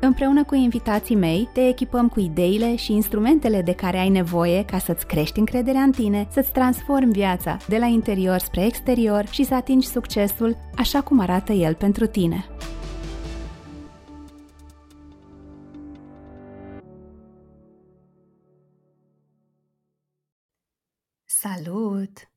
Împreună cu invitații mei, te echipăm cu ideile și instrumentele de care ai nevoie ca să-ți crești încrederea în tine, să-ți transformi viața de la interior spre exterior și să atingi succesul așa cum arată el pentru tine. Salut!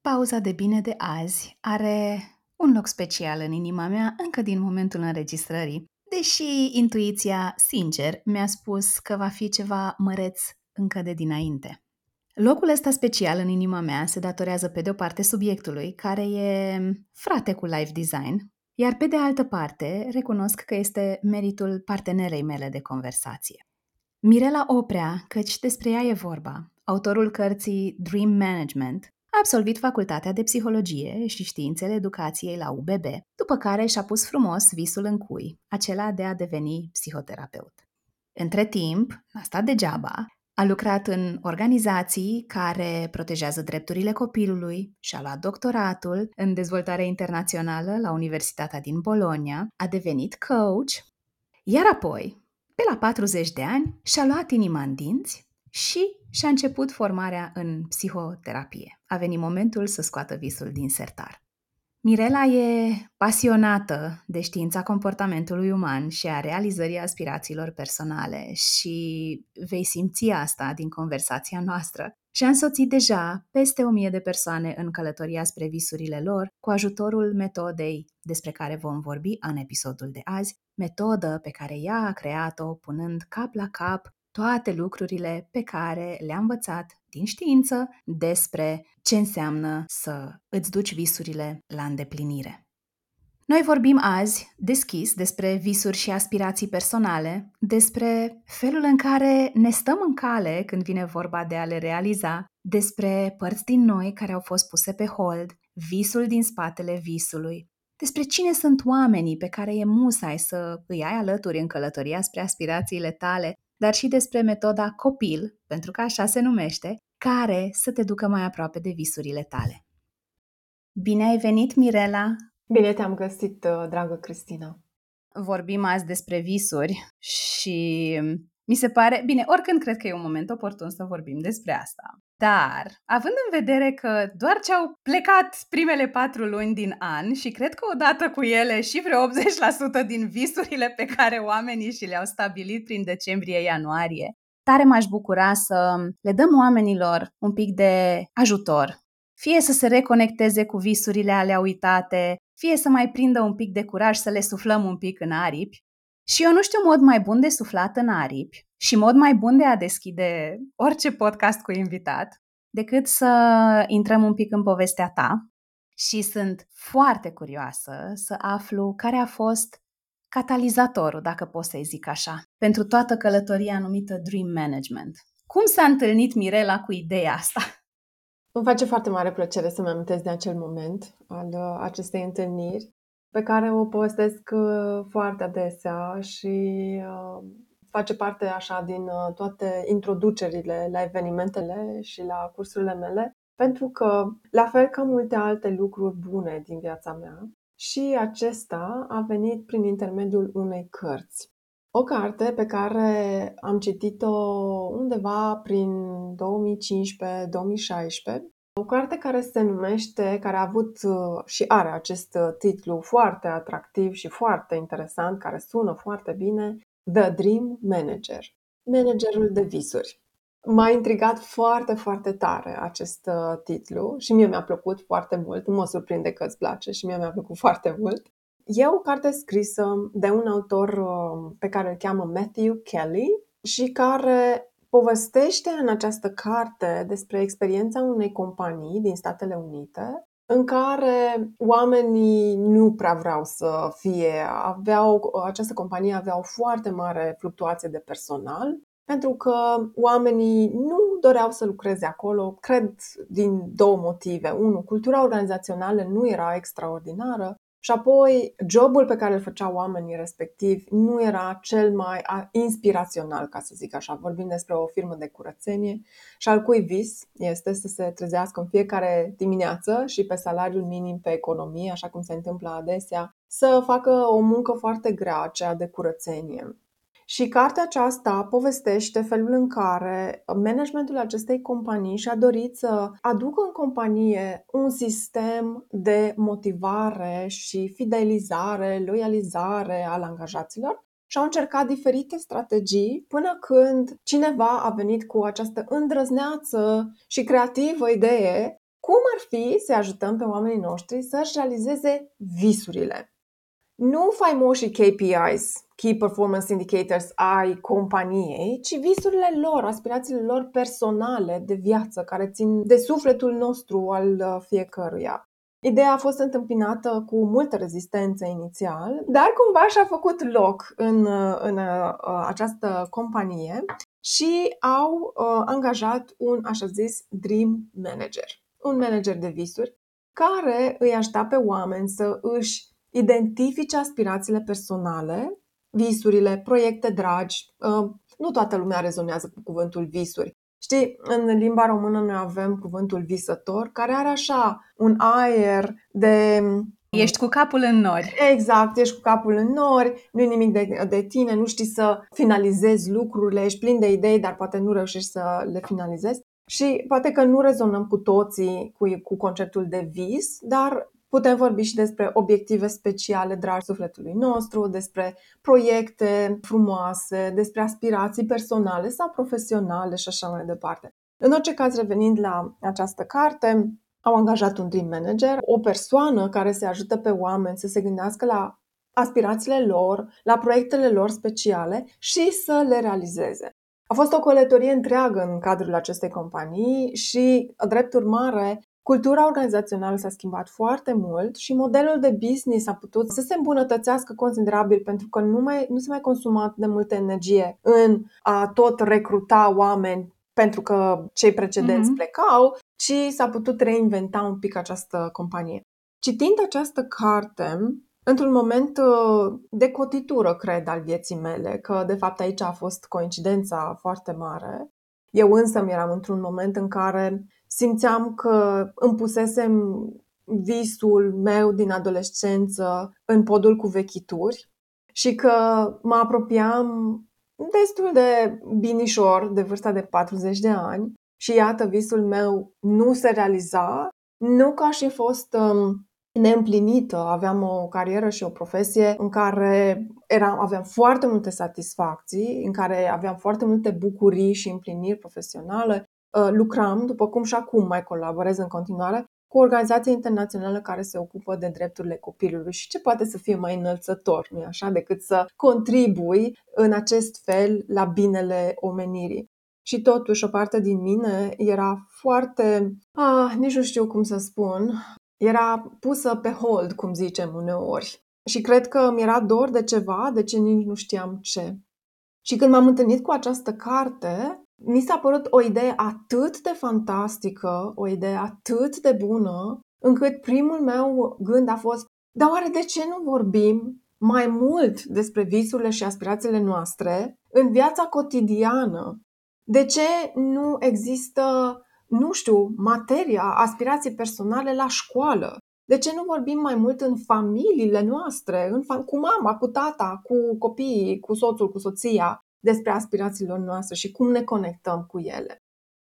Pauza de bine de azi are un loc special în inima mea încă din momentul înregistrării deși intuiția, sincer, mi-a spus că va fi ceva măreț încă de dinainte. Locul ăsta special în inima mea se datorează pe de o parte subiectului, care e frate cu life design, iar pe de altă parte recunosc că este meritul partenerei mele de conversație. Mirela Oprea, căci despre ea e vorba, autorul cărții Dream Management, a absolvit facultatea de psihologie și științele educației la UBB, după care și-a pus frumos visul în cui, acela de a deveni psihoterapeut. Între timp, n-a stat degeaba, a lucrat în organizații care protejează drepturile copilului și-a luat doctoratul în dezvoltare internațională la Universitatea din Bologna, a devenit coach, iar apoi, pe la 40 de ani, și-a luat inima în dinți și și-a început formarea în psihoterapie. A venit momentul să scoată visul din sertar. Mirela e pasionată de știința comportamentului uman și a realizării aspirațiilor personale și vei simți asta din conversația noastră. Și a însoțit deja peste o mie de persoane în călătoria spre visurile lor cu ajutorul metodei despre care vom vorbi în episodul de azi, metodă pe care ea a creat-o punând cap la cap toate lucrurile pe care le-a învățat din știință despre ce înseamnă să îți duci visurile la îndeplinire. Noi vorbim azi deschis despre visuri și aspirații personale, despre felul în care ne stăm în cale când vine vorba de a le realiza, despre părți din noi care au fost puse pe hold, visul din spatele visului, despre cine sunt oamenii pe care e musai să îi ai alături în călătoria spre aspirațiile tale dar și despre metoda copil, pentru că așa se numește, care să te ducă mai aproape de visurile tale. Bine ai venit, Mirela! Bine te-am găsit, uh, dragă Cristina! Vorbim azi despre visuri și mi se pare, bine, oricând cred că e un moment oportun să vorbim despre asta. Dar, având în vedere că doar ce au plecat primele patru luni din an și cred că odată cu ele și vreo 80% din visurile pe care oamenii și le-au stabilit prin decembrie-ianuarie, tare m-aș bucura să le dăm oamenilor un pic de ajutor. Fie să se reconecteze cu visurile alea uitate, fie să mai prindă un pic de curaj să le suflăm un pic în aripi și eu nu știu mod mai bun de suflat în aripi și mod mai bun de a deschide orice podcast cu invitat decât să intrăm un pic în povestea ta și sunt foarte curioasă să aflu care a fost catalizatorul, dacă pot să-i zic așa, pentru toată călătoria numită Dream Management. Cum s-a întâlnit Mirela cu ideea asta? Îmi face foarte mare plăcere să-mi amintesc de acel moment al uh, acestei întâlniri pe care o povestesc uh, foarte adesea și uh, face parte așa din uh, toate introducerile la evenimentele și la cursurile mele, pentru că, la fel ca multe alte lucruri bune din viața mea, și acesta a venit prin intermediul unei cărți. O carte pe care am citit-o undeva prin 2015-2016 o carte care se numește, care a avut uh, și are acest uh, titlu foarte atractiv și foarte interesant, care sună foarte bine, The Dream Manager, managerul de visuri. M-a intrigat foarte, foarte tare acest uh, titlu și mie mi-a plăcut foarte mult. Nu mă surprinde că îți place și mie mi-a plăcut foarte mult. E o carte scrisă de un autor pe care îl cheamă Matthew Kelly și care povestește în această carte despre experiența unei companii din Statele Unite în care oamenii nu prea vreau să fie, aveau, această companie avea o foarte mare fluctuație de personal pentru că oamenii nu doreau să lucreze acolo, cred din două motive. Unu, cultura organizațională nu era extraordinară și apoi jobul pe care îl făceau oamenii respectivi nu era cel mai inspirațional, ca să zic așa. Vorbim despre o firmă de curățenie și al cui vis este să se trezească în fiecare dimineață și pe salariul minim pe economie, așa cum se întâmplă adesea, să facă o muncă foarte grea, aceea de curățenie. Și cartea aceasta povestește felul în care managementul acestei companii și-a dorit să aducă în companie un sistem de motivare și fidelizare, loializare al angajaților și au încercat diferite strategii până când cineva a venit cu această îndrăzneață și creativă idee cum ar fi să ajutăm pe oamenii noștri să-și realizeze visurile. Nu faimoșii KPIs, Key Performance Indicators, ai companiei, ci visurile lor, aspirațiile lor personale de viață, care țin de sufletul nostru al uh, fiecăruia. Ideea a fost întâmpinată cu multă rezistență inițial, dar cumva și-a făcut loc în, uh, în uh, această companie și au uh, angajat un, așa zis, dream manager, un manager de visuri, care îi ajuta pe oameni să își identifice aspirațiile personale, visurile, proiecte dragi. Uh, nu toată lumea rezonează cu cuvântul visuri. Știi, în limba română noi avem cuvântul visător, care are așa un aer de... Ești cu capul în nori. Exact, ești cu capul în nori, nu e nimic de, de tine, nu știi să finalizezi lucrurile, ești plin de idei, dar poate nu reușești să le finalizezi. Și poate că nu rezonăm cu toții cu, cu conceptul de vis, dar Putem vorbi și despre obiective speciale dragi sufletului nostru, despre proiecte frumoase, despre aspirații personale sau profesionale și așa mai departe. În orice caz, revenind la această carte, au angajat un dream manager, o persoană care se ajută pe oameni să se gândească la aspirațiile lor, la proiectele lor speciale și să le realizeze. A fost o călătorie întreagă în cadrul acestei companii și, drept urmare, Cultura organizațională s-a schimbat foarte mult și modelul de business a putut să se îmbunătățească considerabil pentru că nu, mai, nu se mai consuma de multă energie în a tot recruta oameni pentru că cei precedenți mm-hmm. plecau, ci s-a putut reinventa un pic această companie. Citind această carte, într-un moment uh, de cotitură, cred, al vieții mele, că de fapt aici a fost coincidența foarte mare, eu însă eram într-un moment în care simțeam că îmi pusesem visul meu din adolescență în podul cu vechituri și că mă apropiam destul de binișor de vârsta de 40 de ani și iată, visul meu nu se realiza, nu ca și fost um, neîmplinită. Aveam o carieră și o profesie în care eram, aveam foarte multe satisfacții, în care aveam foarte multe bucurii și împliniri profesionale, Uh, lucram, după cum și acum mai colaborez în continuare, cu o organizație internațională care se ocupă de drepturile copilului și ce poate să fie mai înălțător, nu așa, decât să contribui în acest fel la binele omenirii. Și totuși, o parte din mine era foarte, ah, nici nu știu cum să spun, era pusă pe hold, cum zicem uneori. Și cred că mi era dor de ceva, de ce nici nu știam ce. Și când m-am întâlnit cu această carte, mi s-a părut o idee atât de fantastică, o idee atât de bună, încât primul meu gând a fost, dar oare de ce nu vorbim mai mult despre visurile și aspirațiile noastre în viața cotidiană? De ce nu există, nu știu, materia, aspirații personale la școală? De ce nu vorbim mai mult în familiile noastre, în fa- cu mama, cu tata, cu copiii, cu soțul, cu soția? Despre aspirațiile noastre și cum ne conectăm cu ele.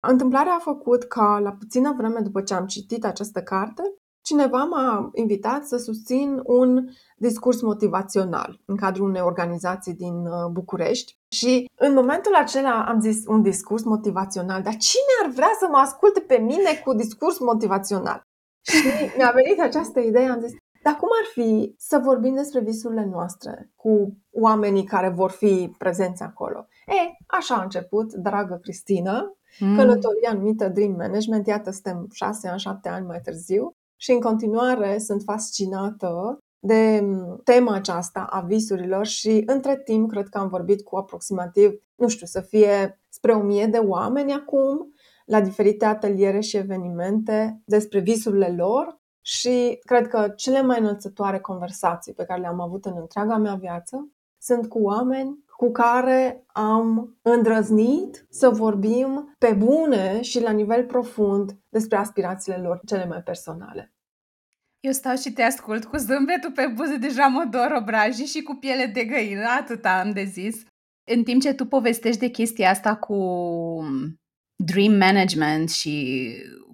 Întâmplarea a făcut ca, la puțină vreme după ce am citit această carte, cineva m-a invitat să susțin un discurs motivațional în cadrul unei organizații din uh, București. Și în momentul acela am zis un discurs motivațional, dar cine ar vrea să mă asculte pe mine cu discurs motivațional? Și mi-a venit această idee, am zis, dar cum ar fi să vorbim despre visurile noastre cu oamenii care vor fi prezenți acolo? E, așa a început, dragă Cristina, mm. călătoria numită Dream Management. Iată, suntem șase ani, șapte ani mai târziu și în continuare sunt fascinată de tema aceasta a visurilor și între timp cred că am vorbit cu aproximativ, nu știu, să fie spre o mie de oameni acum la diferite ateliere și evenimente despre visurile lor și cred că cele mai înălțătoare conversații pe care le-am avut în întreaga mea viață sunt cu oameni cu care am îndrăznit să vorbim pe bune și la nivel profund despre aspirațiile lor cele mai personale. Eu stau și te ascult cu zâmbetul pe buze, deja mă dor obrajii și cu piele de găină, atât am de zis. În timp ce tu povestești de chestia asta cu dream management și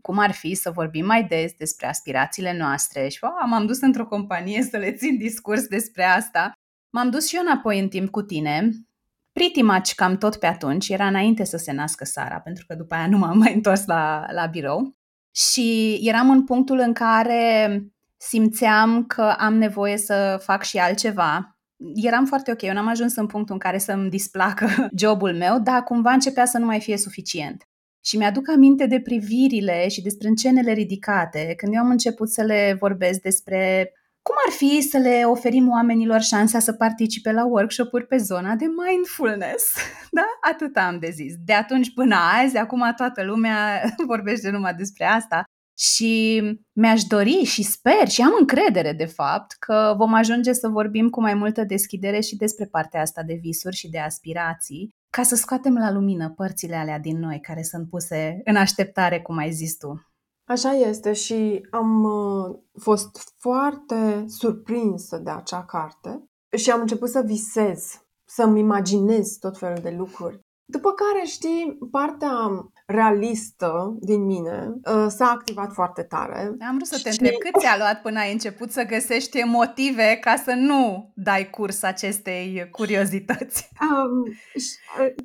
cum ar fi să vorbim mai des despre aspirațiile noastre și oh, m-am dus într-o companie să le țin discurs despre asta. M-am dus și eu înapoi în timp cu tine, pretty much cam tot pe atunci, era înainte să se nască Sara, pentru că după aia nu m-am mai întors la, la birou. Și eram în punctul în care simțeam că am nevoie să fac și altceva. Eram foarte ok, eu n-am ajuns în punctul în care să-mi displacă jobul meu, dar cumva începea să nu mai fie suficient. Și mi-aduc aminte de privirile și despre încenele ridicate când eu am început să le vorbesc despre cum ar fi să le oferim oamenilor șansa să participe la workshop-uri pe zona de mindfulness? Da? Atât am de zis. De atunci până azi, acum toată lumea vorbește numai despre asta. Și mi-aș dori și sper și am încredere, de fapt, că vom ajunge să vorbim cu mai multă deschidere și despre partea asta de visuri și de aspirații, ca să scoatem la lumină părțile alea din noi care sunt puse în așteptare, cum ai zis tu. Așa este și am uh, fost foarte surprinsă de acea carte și am început să visez, să-mi imaginez tot felul de lucruri. După care, știi, partea realistă din mine uh, s-a activat foarte tare. Am vrut să te și... întreb cât ți-a luat până ai început să găsești motive ca să nu dai curs acestei curiozități. Um,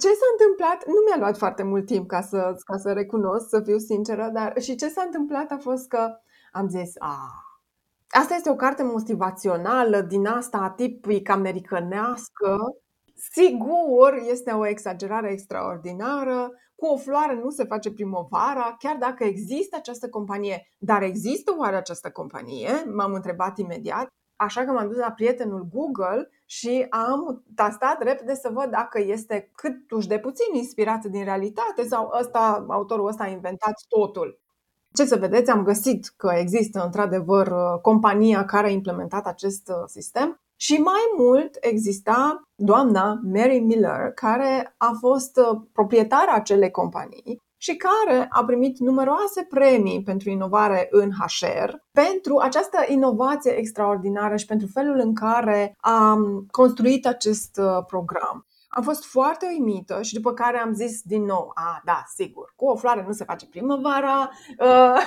ce s-a întâmplat, nu mi-a luat foarte mult timp ca să, ca să recunosc, să fiu sinceră, dar și ce s-a întâmplat a fost că am zis, a, Asta este o carte motivațională din asta tipic americanească Sigur, este o exagerare extraordinară. Cu o floare nu se face primăvara, chiar dacă există această companie. Dar există oare această companie? M-am întrebat imediat. Așa că m-am dus la prietenul Google și am tastat repede să văd dacă este cât uși de puțin inspirat din realitate sau ăsta, autorul ăsta a inventat totul. Ce să vedeți, am găsit că există într-adevăr compania care a implementat acest uh, sistem și mai mult exista doamna Mary Miller, care a fost uh, proprietara acelei companii și care a primit numeroase premii pentru inovare în HR, pentru această inovație extraordinară și pentru felul în care a construit acest uh, program. Am fost foarte uimită și după care am zis din nou, a, da, sigur, cu o floare nu se face primăvara, uh,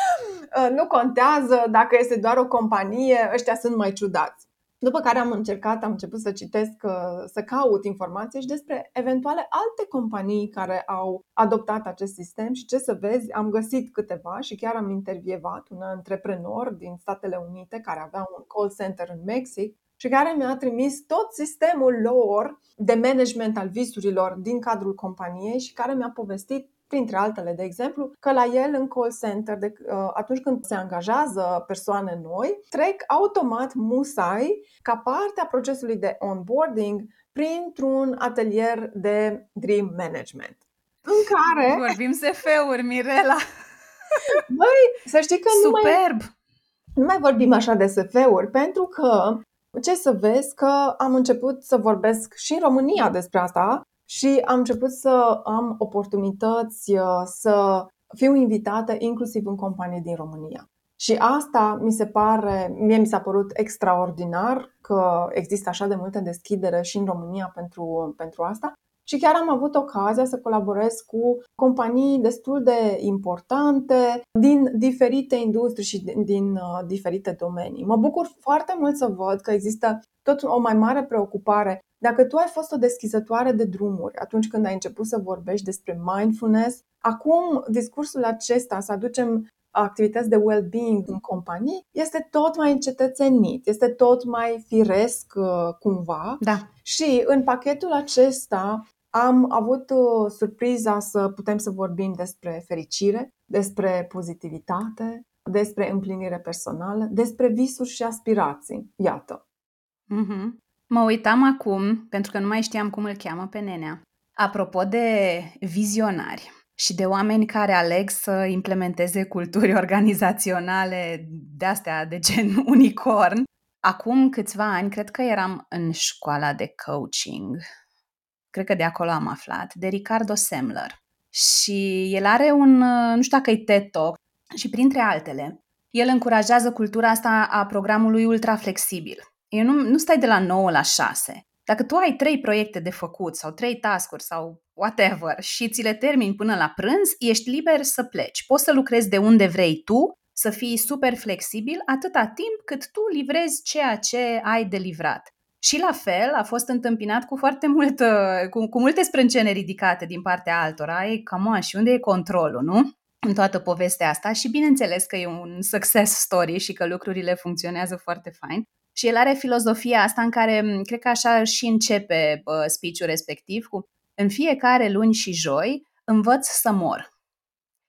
nu contează dacă este doar o companie, ăștia sunt mai ciudați. După care am încercat, am început să citesc, uh, să caut informații și despre eventuale alte companii care au adoptat acest sistem și ce să vezi, am găsit câteva și chiar am intervievat un antreprenor din Statele Unite care avea un call center în Mexic și care mi-a trimis tot sistemul lor de management al visurilor din cadrul companiei și care mi-a povestit printre altele, de exemplu, că la el în call center, de, uh, atunci când se angajează persoane noi, trec automat musai ca parte a procesului de onboarding printr-un atelier de dream management. În care... Vorbim SF-uri, Mirela! Băi, să știi că Superb! nu mai, nu mai vorbim așa de SF-uri, pentru că ce să vezi că am început să vorbesc și în România despre asta și am început să am oportunități uh, să fiu invitată inclusiv în companii din România. Și asta mi se pare, mie mi s-a părut extraordinar că există așa de multă deschidere și în România pentru, pentru asta. Și chiar am avut ocazia să colaborez cu companii destul de importante din diferite industrii și din, din uh, diferite domenii. Mă bucur foarte mult să văd că există tot o mai mare preocupare dacă tu ai fost o deschizătoare de drumuri atunci când ai început să vorbești despre mindfulness, acum discursul acesta, să aducem activități de well-being în companii, este tot mai încetățenit, este tot mai firesc uh, cumva. Da. Și în pachetul acesta am avut uh, surpriza să putem să vorbim despre fericire, despre pozitivitate, despre împlinire personală, despre visuri și aspirații. Iată. Mm-hmm. Mă uitam acum, pentru că nu mai știam cum îl cheamă pe nenea. Apropo de vizionari și de oameni care aleg să implementeze culturi organizaționale de astea de gen unicorn, acum câțiva ani, cred că eram în școala de coaching, cred că de acolo am aflat, de Ricardo Semler. Și el are un, nu știu dacă e TED Talk, și printre altele, el încurajează cultura asta a programului ultra flexibil. Eu nu, nu stai de la 9 la 6. Dacă tu ai trei proiecte de făcut sau trei task-uri sau whatever și ți le termini până la prânz, ești liber să pleci. Poți să lucrezi de unde vrei tu, să fii super flexibil atâta timp cât tu livrezi ceea ce ai de livrat. Și la fel a fost întâmpinat cu foarte mult, cu, cu multe sprâncene ridicate din partea altora. Ei, cam on, și unde e controlul, nu? În toată povestea asta și bineînțeles că e un success story și că lucrurile funcționează foarte fain. Și el are filozofia asta în care, cred că așa și începe uh, speech-ul respectiv, cu în fiecare luni și joi învăț să mor.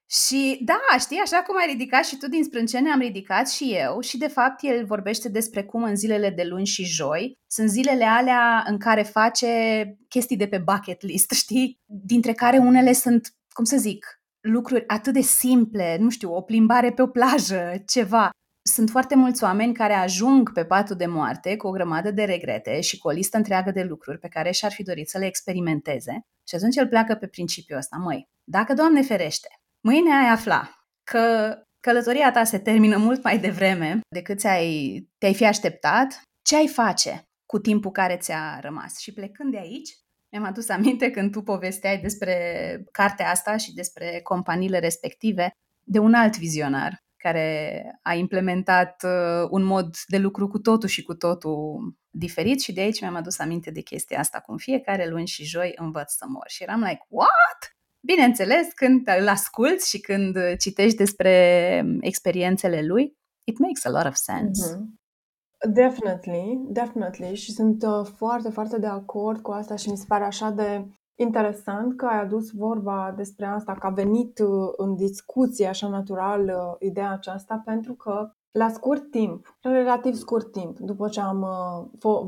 Și da, știi, așa cum ai ridicat și tu din sprâncene, am ridicat și eu și de fapt el vorbește despre cum în zilele de luni și joi sunt zilele alea în care face chestii de pe bucket list, știi, dintre care unele sunt, cum să zic, lucruri atât de simple, nu știu, o plimbare pe o plajă, ceva. Sunt foarte mulți oameni care ajung pe patul de moarte cu o grămadă de regrete și cu o listă întreagă de lucruri pe care și-ar fi dorit să le experimenteze și atunci el pleacă pe principiul ăsta. Măi, dacă, Doamne ferește, mâine ai afla că călătoria ta se termină mult mai devreme decât ți-ai, te-ai fi așteptat, ce ai face cu timpul care ți-a rămas? Și plecând de aici, mi-am adus aminte când tu povesteai despre cartea asta și despre companiile respective de un alt vizionar care a implementat uh, un mod de lucru cu totul și cu totul diferit și de aici mi-am adus aminte de chestia asta, cum fiecare luni și joi învăț să mor. Și eram like, what? Bineînțeles, când îl asculți și când citești despre experiențele lui, it makes a lot of sense. Mm-hmm. Definitely, definitely și sunt uh, foarte, foarte de acord cu asta și mi se pare așa de interesant că ai adus vorba despre asta, că a venit uh, în discuție așa natural uh, ideea aceasta, pentru că la scurt timp, relativ scurt timp, după ce am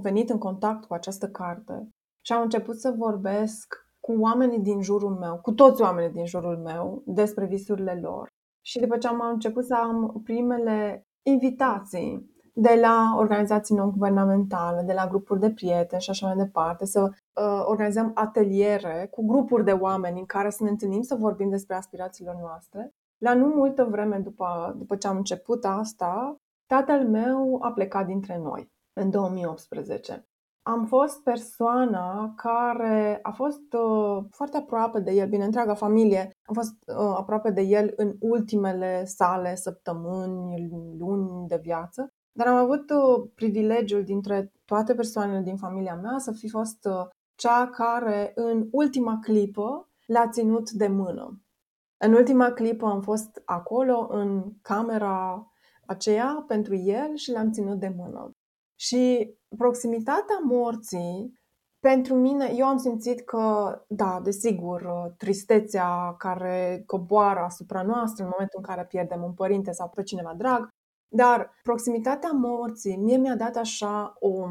venit în contact cu această carte și am început să vorbesc cu oamenii din jurul meu, cu toți oamenii din jurul meu, despre visurile lor. Și după ce am început să am primele invitații de la organizații non-guvernamentale, de la grupuri de prieteni și așa mai departe, să uh, organizăm ateliere cu grupuri de oameni în care să ne întâlnim să vorbim despre aspirațiile noastre. La nu multă vreme după, după ce am început asta, tatăl meu a plecat dintre noi în 2018. Am fost persoana care a fost uh, foarte aproape de el, bine, întreaga familie a fost uh, aproape de el în ultimele sale săptămâni, luni de viață dar am avut uh, privilegiul dintre toate persoanele din familia mea să fi fost uh, cea care în ultima clipă l-a ținut de mână. În ultima clipă am fost acolo, în camera aceea, pentru el și l-am ținut de mână. Și proximitatea morții, pentru mine, eu am simțit că, da, desigur, uh, tristețea care coboară asupra noastră în momentul în care pierdem un părinte sau pe cineva drag, dar proximitatea morții mie mi-a dat așa o,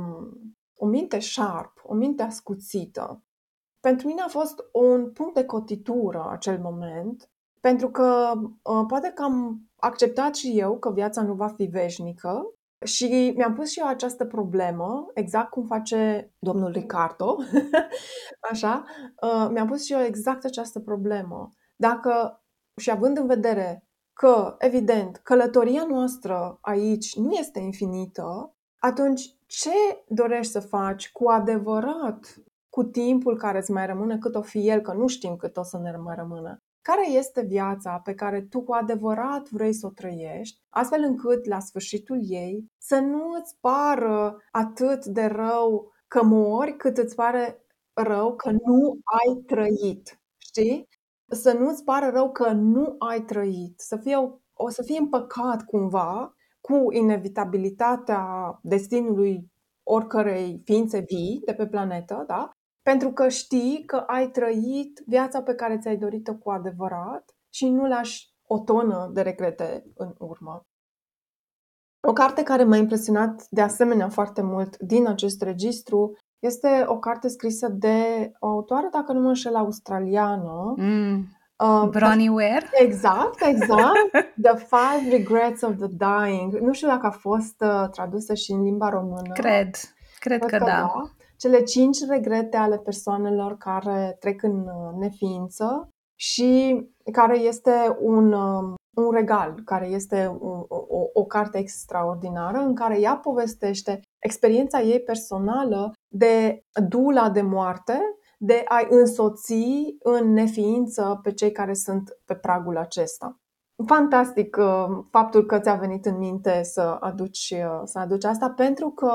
o minte sharp, o minte ascuțită. Pentru mine a fost un punct de cotitură acel moment, pentru că uh, poate că am acceptat și eu că viața nu va fi veșnică și mi-am pus și eu această problemă, exact cum face domnul Ricardo, așa, uh, mi-am pus și eu exact această problemă. Dacă, și având în vedere că, evident, călătoria noastră aici nu este infinită, atunci ce dorești să faci cu adevărat cu timpul care îți mai rămâne, cât o fi el, că nu știm cât o să ne mai rămână? Care este viața pe care tu cu adevărat vrei să o trăiești, astfel încât la sfârșitul ei să nu îți pară atât de rău că mori, cât îți pare rău că nu ai trăit. Știi? Să nu-ți pară rău că nu ai trăit, să fie, o să fie împăcat cumva cu inevitabilitatea destinului oricărei ființe vii de pe planetă, da? Pentru că știi că ai trăit viața pe care ți-ai dorit-o cu adevărat și nu lași o tonă de regrete în urmă. O carte care m-a impresionat de asemenea foarte mult din acest registru este o carte scrisă de o autoare, dacă nu mă înșel, australiană. Mm. Uh, Bronnie Ware? Exact, exact. The Five Regrets of the Dying. Nu știu dacă a fost uh, tradusă și în limba română. Cred, cred, cred că, că da. da. Cele cinci regrete ale persoanelor care trec în uh, neființă și care este un, um, un regal, care este o, o, o carte extraordinară în care ea povestește experiența ei personală de dula de moarte, de a însoți în neființă pe cei care sunt pe pragul acesta. Fantastic uh, faptul că ți-a venit în minte să aduci, uh, să aduci asta, pentru că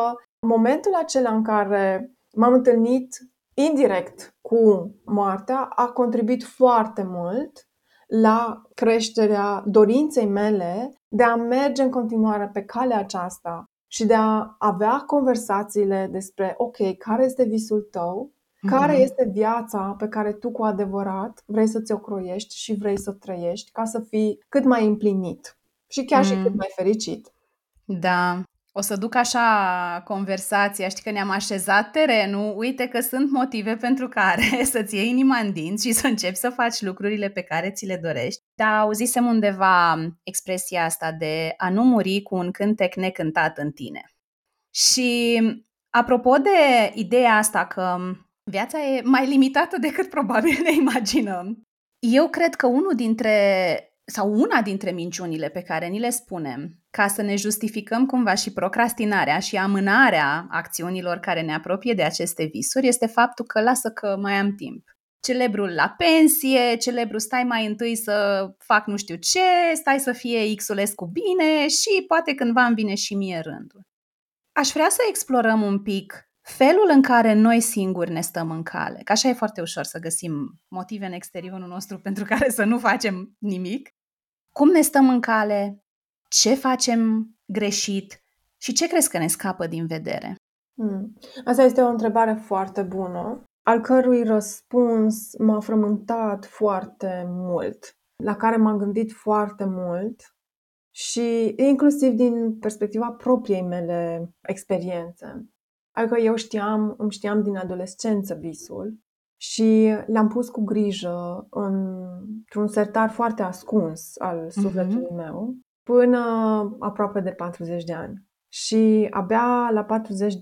momentul acela în care m-am întâlnit indirect cu moartea a contribuit foarte mult la creșterea dorinței mele de a merge în continuare pe calea aceasta și de a avea conversațiile despre, ok, care este visul tău, care mm-hmm. este viața pe care tu cu adevărat vrei să ți-o croiești și vrei să trăiești ca să fii cât mai împlinit și chiar mm. și cât mai fericit. Da, o să duc așa conversația, știi că ne-am așezat terenul, uite că sunt motive pentru care să-ți iei inima în dinți și să începi să faci lucrurile pe care ți le dorești. Dar auzisem undeva expresia asta de a nu muri cu un cântec necântat în tine. Și apropo de ideea asta că viața e mai limitată decât probabil ne imaginăm, eu cred că unul dintre sau una dintre minciunile pe care ni le spunem ca să ne justificăm cumva și procrastinarea și amânarea acțiunilor care ne apropie de aceste visuri este faptul că lasă că mai am timp. Celebrul la pensie, celebrul stai mai întâi să fac nu știu ce, stai să fie x cu bine și poate cândva îmi vine și mie rândul. Aș vrea să explorăm un pic felul în care noi singuri ne stăm în cale. Că așa e foarte ușor să găsim motive în exteriorul nostru pentru care să nu facem nimic cum ne stăm în cale, ce facem greșit și ce crezi că ne scapă din vedere? Hmm. Asta este o întrebare foarte bună, al cărui răspuns m-a frământat foarte mult, la care m-am gândit foarte mult și inclusiv din perspectiva propriei mele experiențe. Adică eu știam, îmi știam din adolescență visul și le-am pus cu grijă într-un sertar foarte ascuns al mhm. sufletului mm-hmm. meu până aproape de 40 de ani. Și abia la 40,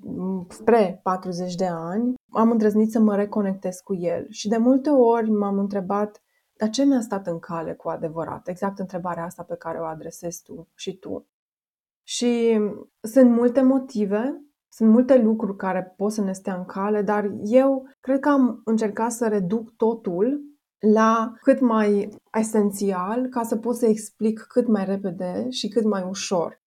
spre 40 de ani am îndrăznit să mă reconectez cu el. Și de multe ori m-am întrebat, dar ce mi-a stat în cale cu adevărat? Exact întrebarea asta pe care o adresezi tu și tu. Și sunt multe motive sunt multe lucruri care pot să ne stea în cale, dar eu cred că am încercat să reduc totul la cât mai esențial ca să pot să explic cât mai repede și cât mai ușor.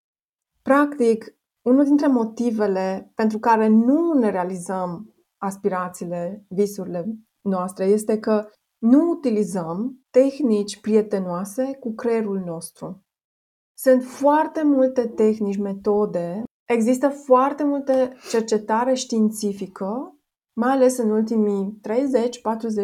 Practic, unul dintre motivele pentru care nu ne realizăm aspirațiile, visurile noastre este că nu utilizăm tehnici prietenoase cu creierul nostru. Sunt foarte multe tehnici, metode Există foarte multe cercetare științifică, mai ales în ultimii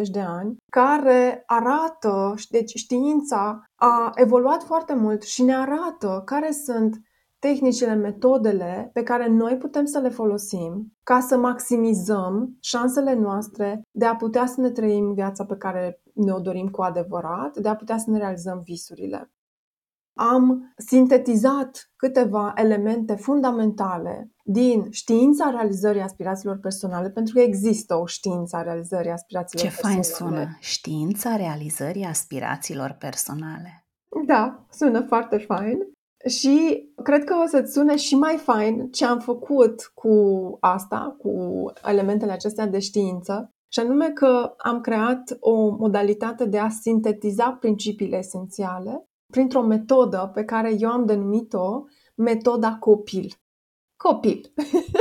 30-40 de ani, care arată, deci știința a evoluat foarte mult și ne arată care sunt tehnicile, metodele pe care noi putem să le folosim ca să maximizăm șansele noastre de a putea să ne trăim viața pe care ne-o dorim cu adevărat, de a putea să ne realizăm visurile am sintetizat câteva elemente fundamentale din știința realizării aspirațiilor personale, pentru că există o știință a realizării aspirațiilor Ce personale. Ce fain sună! Știința realizării aspirațiilor personale. Da, sună foarte fain. Și cred că o să-ți sune și mai fain ce am făcut cu asta, cu elementele acestea de știință, și anume că am creat o modalitate de a sintetiza principiile esențiale printr-o metodă pe care eu am denumit-o metoda copil. Copil.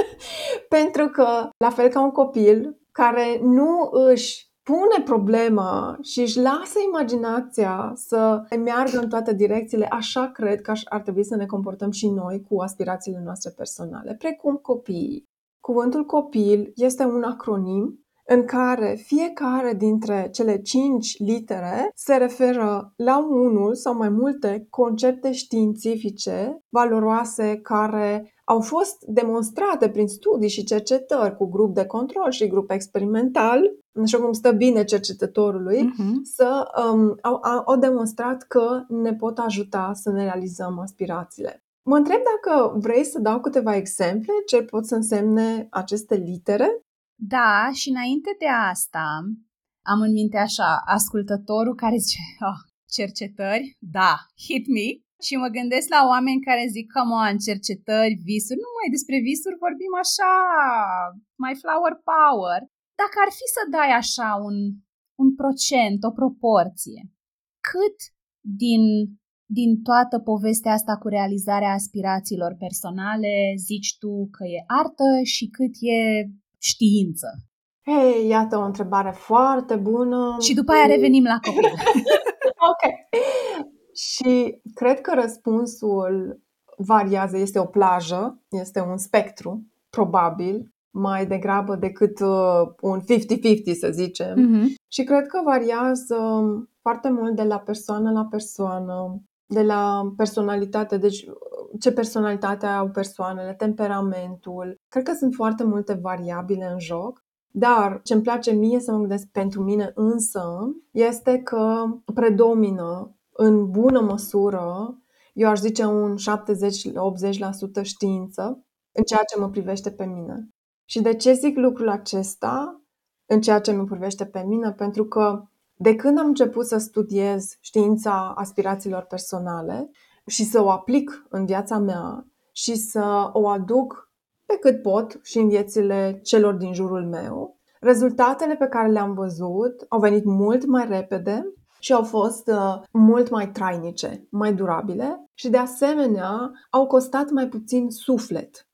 Pentru că, la fel ca un copil care nu își pune problema și își lasă imaginația să meargă în toate direcțiile, așa cred că ar trebui să ne comportăm și noi cu aspirațiile noastre personale, precum copiii. Cuvântul copil este un acronim în care fiecare dintre cele cinci litere se referă la unul sau mai multe concepte științifice valoroase care au fost demonstrate prin studii și cercetări cu grup de control și grup experimental, așa cum stă bine cercetătorului, uh-huh. să um, au, au demonstrat că ne pot ajuta să ne realizăm aspirațiile. Mă întreb dacă vrei să dau câteva exemple ce pot să însemne aceste litere da, și înainte de asta, am în minte așa, ascultătorul care zice, oh, cercetări, da, hit me, și mă gândesc la oameni care zic, come on, cercetări, visuri, nu mai despre visuri vorbim așa, mai flower power. Dacă ar fi să dai așa un, un procent, o proporție, cât din, din toată povestea asta cu realizarea aspirațiilor personale zici tu că e artă și cât e știință? Hei, iată o întrebare foarte bună. Și după aia revenim la copil. ok. Și cred că răspunsul variază, este o plajă, este un spectru, probabil, mai degrabă decât uh, un 50-50, să zicem. Mm-hmm. Și cred că variază foarte mult de la persoană la persoană, de la personalitate, deci ce personalitate au persoanele, temperamentul. Cred că sunt foarte multe variabile în joc. Dar ce îmi place mie să mă gândesc pentru mine însă este că predomină în bună măsură, eu aș zice un 70-80% știință în ceea ce mă privește pe mine. Și de ce zic lucrul acesta în ceea ce mă privește pe mine? Pentru că de când am început să studiez știința aspirațiilor personale și să o aplic în viața mea și să o aduc pe cât pot și în viețile celor din jurul meu, rezultatele pe care le-am văzut au venit mult mai repede și au fost uh, mult mai trainice, mai durabile și de asemenea au costat mai puțin suflet.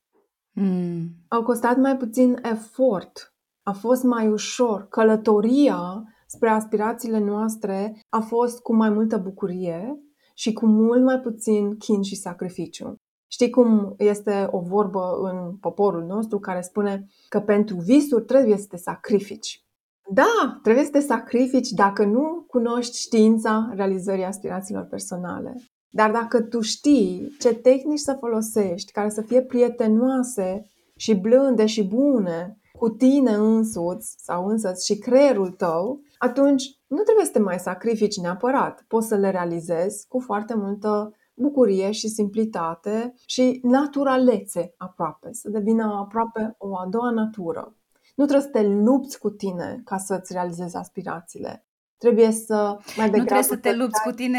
Mm. Au costat mai puțin efort. A fost mai ușor. Călătoria spre aspirațiile noastre a fost cu mai multă bucurie și cu mult mai puțin chin și sacrificiu. Știi cum este o vorbă în poporul nostru care spune că pentru visuri trebuie să te sacrifici. Da, trebuie să te sacrifici dacă nu cunoști știința realizării aspirațiilor personale. Dar dacă tu știi ce tehnici să folosești care să fie prietenoase și blânde și bune cu tine însuți sau însăți și creierul tău, atunci nu trebuie să te mai sacrifici neapărat. Poți să le realizezi cu foarte multă bucurie și simplitate și naturalețe aproape, să devină aproape o a doua natură. Nu trebuie să te lupți cu tine ca să-ți realizezi aspirațiile. Trebuie să mai degrabă... Nu trebuie să te lupți cu tine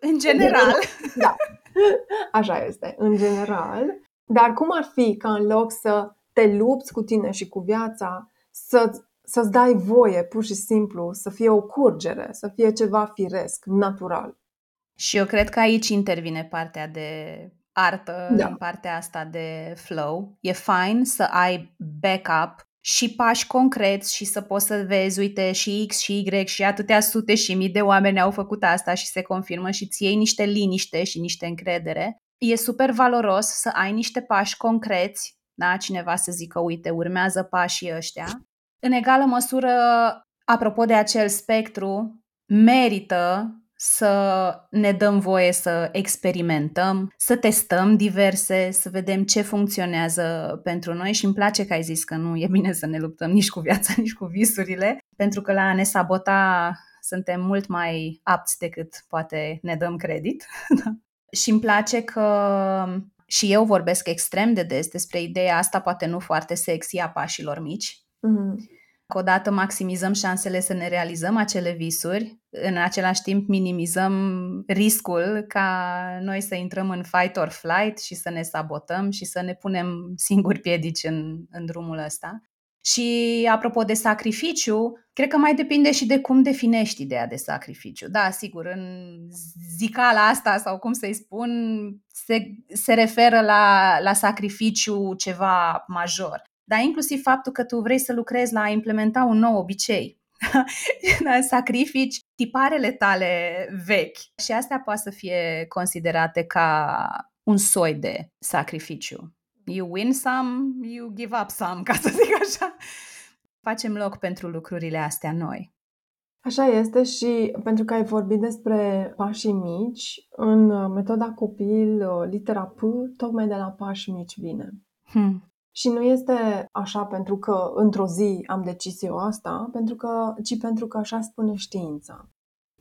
în general. Da, așa este, în general. Dar cum ar fi ca în loc să te lupți cu tine și cu viața, să să-ți dai voie, pur și simplu, să fie o curgere, să fie ceva firesc, natural. Și eu cred că aici intervine partea de artă, da. în partea asta de flow. E fine să ai backup și pași concreți și să poți să vezi, uite, și X și Y și atâtea sute și mii de oameni au făcut asta și se confirmă și ți iei niște liniște și niște încredere. E super valoros să ai niște pași concreți, da? cineva să zică, uite, urmează pașii ăștia în egală măsură, apropo de acel spectru, merită să ne dăm voie să experimentăm, să testăm diverse, să vedem ce funcționează pentru noi și îmi place că ai zis că nu e bine să ne luptăm nici cu viața, nici cu visurile, pentru că la a ne sabota suntem mult mai apți decât poate ne dăm credit. și îmi place că și eu vorbesc extrem de des despre ideea asta, poate nu foarte sexy, a pașilor mici, Mm-hmm. Odată maximizăm șansele să ne realizăm acele visuri, în același timp minimizăm riscul ca noi să intrăm în fight or flight și să ne sabotăm și să ne punem singuri piedici în, în drumul ăsta. Și apropo de sacrificiu, cred că mai depinde și de cum definești ideea de sacrificiu. Da, sigur, în zicala asta sau cum să-i spun, se, se referă la, la sacrificiu ceva major dar inclusiv faptul că tu vrei să lucrezi la a implementa un nou obicei. Da, sacrifici tiparele tale vechi și astea poate să fie considerate ca un soi de sacrificiu. You win some, you give up some, ca să zic așa. facem loc pentru lucrurile astea noi. Așa este și pentru că ai vorbit despre pașii mici, în uh, metoda copil, uh, litera P, tocmai de la pași mici vine. Hmm. Și nu este așa pentru că într-o zi am decis eu asta, pentru că, ci pentru că așa spune știința.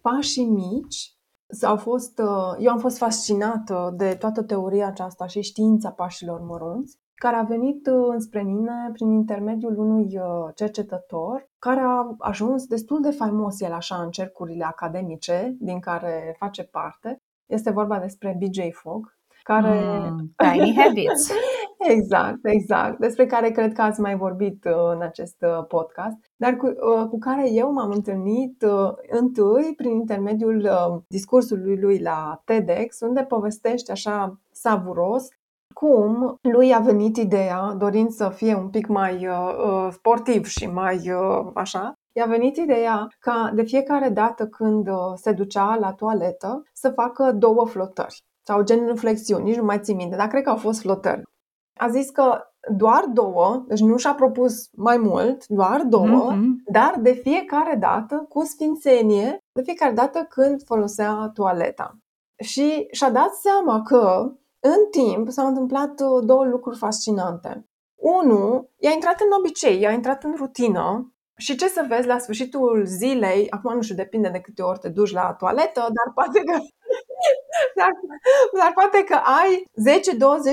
Pașii mici au fost, uh, eu am fost fascinată de toată teoria aceasta și știința pașilor mărunți care a venit uh, înspre mine prin intermediul unui uh, cercetător care a ajuns destul de faimos el așa în cercurile academice din care face parte. Este vorba despre BJ Fogg, care... Mm, tiny Habits. exact, exact. Despre care cred că ați mai vorbit uh, în acest podcast, dar cu, cu care eu m-am întâlnit întâi prin intermediul discursului lui la TEDx, unde povestește așa savuros cum lui a venit ideea, dorind să fie un pic mai uh, uh, sportiv și mai uh, așa, i-a venit ideea ca de fiecare dată când uh, se ducea la toaletă să facă două flotări sau gen flexiuni, nici nu mai țin minte, dar cred că au fost flotări. A zis că doar două, deci nu și-a propus mai mult, doar două, mm-hmm. dar de fiecare dată cu sfințenie, de fiecare dată când folosea toaleta. Și și-a dat seama că în timp s-au întâmplat uh, două lucruri fascinante. Unu, i-a intrat în obicei, i-a intrat în rutină și ce să vezi la sfârșitul zilei, acum nu știu, depinde de câte ori te duci la toaletă, dar poate că dar, dar poate că ai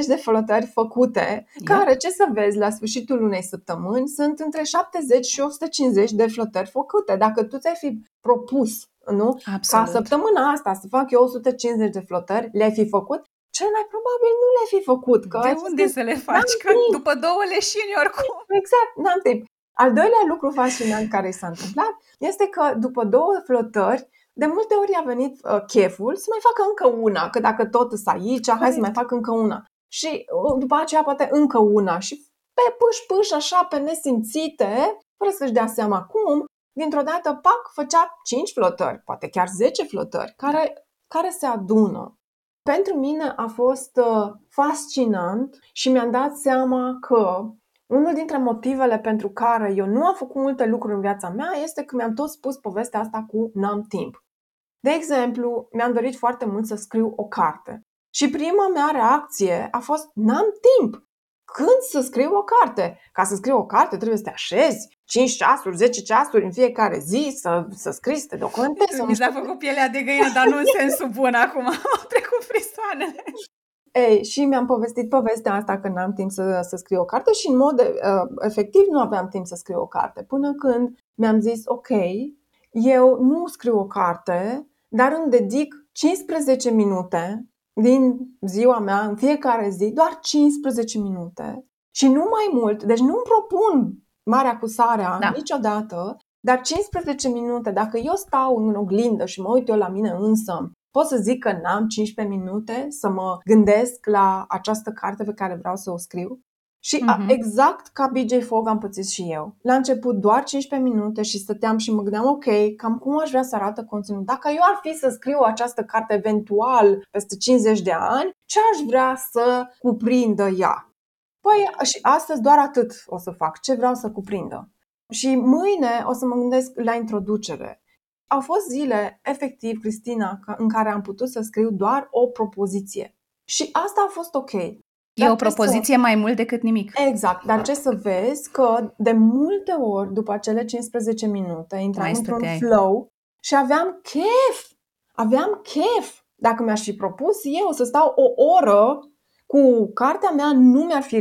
10-20 de flotări făcute, yeah. care, ce să vezi, la sfârșitul unei săptămâni sunt între 70 și 150 de flotări făcute. Dacă tu ți-ai fi propus nu? Absolut. Ca săptămâna asta să fac eu 150 de flotări, le-ai fi făcut, cel mai probabil nu le-ai fi făcut. Că de unde să le faci? Că timp. după două leșini oricum. Exact, n-am timp. Al doilea lucru fascinant care s-a întâmplat este că după două flotări, de multe ori a venit uh, cheful să mai facă încă una, că dacă tot sunt aici, Corect. hai să mai fac încă una. Și uh, după aceea poate încă una și pe pâș-pâș, așa, pe nesimțite, fără să-și dea seama cum, dintr-o dată, pac, făcea 5 flotări, poate chiar 10 flotări, care, care se adună. Pentru mine a fost uh, fascinant și mi-am dat seama că unul dintre motivele pentru care eu nu am făcut multe lucruri în viața mea este că mi-am tot spus povestea asta cu n-am timp. De exemplu, mi-am dorit foarte mult să scriu o carte. Și prima mea reacție a fost n-am timp. Când să scriu o carte? Ca să scriu o carte trebuie să te așezi 5 ceasuri, 10 ceasuri în fiecare zi să, să scrii, să te documentezi. Mi s-a făcut pielea de găină, dar nu în sensul bun acum. Am trecut frisoanele. Ei, și mi-am povestit povestea asta că n-am timp să, să scriu o carte și în mod uh, efectiv nu aveam timp să scriu o carte. Până când mi-am zis, ok, eu nu scriu o carte, dar îmi dedic 15 minute din ziua mea, în fiecare zi, doar 15 minute și nu mai mult. Deci nu-mi propun marea cu sarea da. niciodată, dar 15 minute, dacă eu stau în oglindă și mă uit eu la mine însă, pot să zic că n-am 15 minute să mă gândesc la această carte pe care vreau să o scriu? Și uh-huh. exact ca BJ Fogg am pățit și eu. La început doar 15 minute și stăteam și mă gândeam, ok, cam cum aș vrea să arată conținut. Dacă eu ar fi să scriu această carte eventual peste 50 de ani, ce aș vrea să cuprindă ea? Păi și astăzi doar atât o să fac, ce vreau să cuprindă. Și mâine o să mă gândesc la introducere. Au fost zile, efectiv, Cristina, în care am putut să scriu doar o propoziție. Și asta a fost ok. Dar e o propoziție să... mai mult decât nimic. Exact, dar ce să vezi că de multe ori, după acele 15 minute, intram într-un flow și aveam chef. Aveam chef. Dacă mi-aș fi propus eu să stau o oră cu cartea mea nu mi-ar fi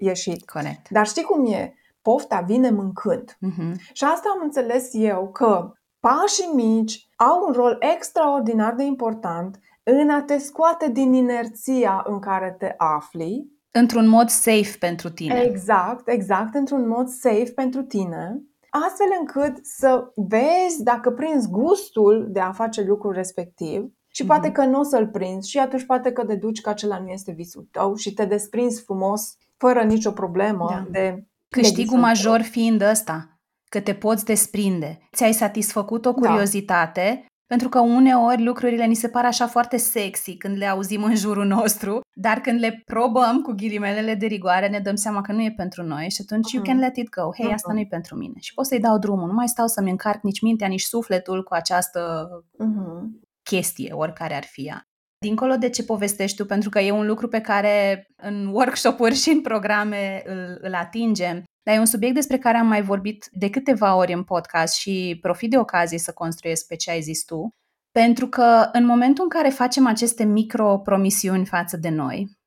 ieșit. Corect. Dar știi cum e? Pofta vine mâncând. Uh-huh. Și asta am înțeles eu că pașii mici au un rol extraordinar de important în a te scoate din inerția în care te afli. Într-un mod safe pentru tine. Exact, exact, într-un mod safe pentru tine, astfel încât să vezi dacă prinzi gustul de a face lucrul respectiv și mm-hmm. poate că nu o să-l prinzi și atunci poate că deduci că acela nu este visul tău și te desprinzi frumos, fără nicio problemă da. de Câștigul major fiind ăsta, că te poți desprinde. Ți-ai satisfăcut o da. curiozitate, da. Pentru că uneori lucrurile ni se par așa foarte sexy când le auzim în jurul nostru, dar când le probăm cu ghilimelele de rigoare ne dăm seama că nu e pentru noi și atunci uh-huh. you can mhm. let it go. Hei, asta uh-huh. nu e pentru mine. Și pot să-i dau drumul. Nu mai stau să-mi încarc nici mintea, nici sufletul cu această uh-huh. chestie, oricare ar fi ea. Dincolo de ce povestești tu, pentru că e un lucru pe care în workshop-uri și în programe îl, îl atingem, dar e un subiect despre care am mai vorbit de câteva ori în podcast și profit de ocazie să construiesc pe ce ai zis tu, pentru că în momentul în care facem aceste micro-promisiuni față de noi,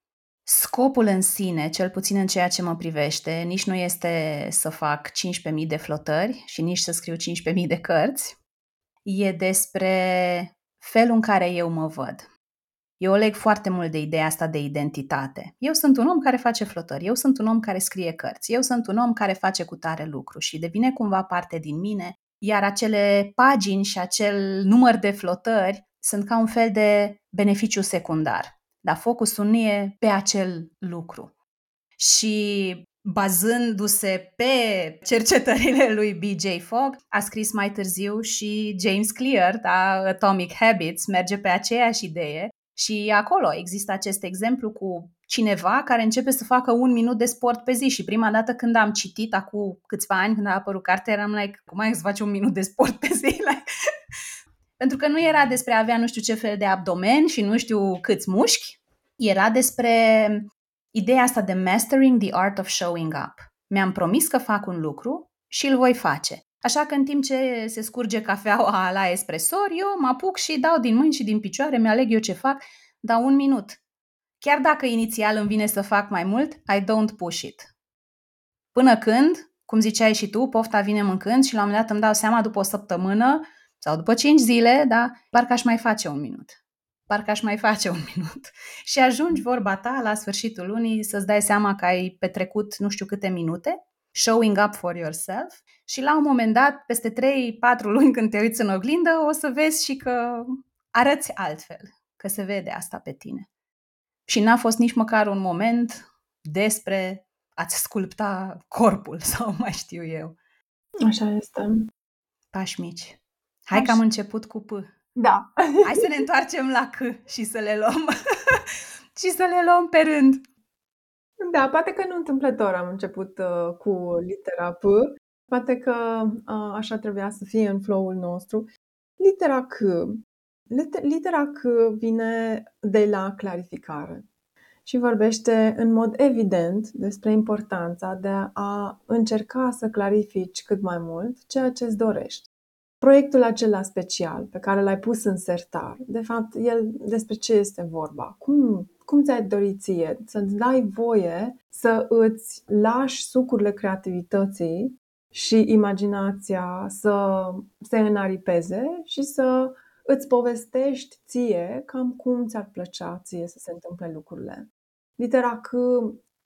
scopul în sine, cel puțin în ceea ce mă privește, nici nu este să fac 15.000 de flotări și nici să scriu 15.000 de cărți, e despre felul în care eu mă văd. Eu leg foarte mult de ideea asta de identitate. Eu sunt un om care face flotări, eu sunt un om care scrie cărți, eu sunt un om care face cu tare lucru și devine cumva parte din mine, iar acele pagini și acel număr de flotări sunt ca un fel de beneficiu secundar. Dar focusul nu e pe acel lucru. Și bazându-se pe cercetările lui B.J. Fogg, a scris mai târziu și James Clear, da, Atomic Habits, merge pe aceeași idee și acolo există acest exemplu cu cineva care începe să facă un minut de sport pe zi și prima dată când am citit, acum câțiva ani, când a apărut cartea, eram like, cum ai să faci un minut de sport pe zi? Like, pentru că nu era despre a avea nu știu ce fel de abdomen și nu știu câți mușchi, era despre ideea asta de mastering the art of showing up. Mi-am promis că fac un lucru și îl voi face. Așa că în timp ce se scurge cafeaua la espresor, eu mă apuc și dau din mâini și din picioare, mi-aleg eu ce fac, dau un minut. Chiar dacă inițial îmi vine să fac mai mult, I don't push it. Până când, cum ziceai și tu, pofta vine mâncând și la un moment dat îmi dau seama după o săptămână sau după cinci zile, da, parcă aș mai face un minut. Parcă aș mai face un minut. Și ajungi vorba ta la sfârșitul lunii să-ți dai seama că ai petrecut nu știu câte minute showing up for yourself și la un moment dat, peste 3-4 luni când te uiți în oglindă, o să vezi și că arăți altfel, că se vede asta pe tine. Și n-a fost nici măcar un moment despre a-ți sculpta corpul sau mai știu eu. Așa este. Pași mici. Hai Pași. că am început cu P. Da. Hai să ne întoarcem la C și să le luăm și să le luăm pe rând. Da, poate că nu întâmplător am început uh, cu litera P. Poate că uh, așa trebuia să fie în flow-ul nostru. Litera C. Litera C vine de la clarificare și vorbește în mod evident despre importanța de a încerca să clarifici cât mai mult ceea ce îți dorești. Proiectul acela special pe care l-ai pus în sertar, de fapt, el despre ce este vorba? Cum cum ți-ai dori ție? Să-ți dai voie să îți lași sucurile creativității și imaginația să se înaripeze și să îți povestești ție cam cum ți-ar plăcea ție să se întâmple lucrurile. Litera C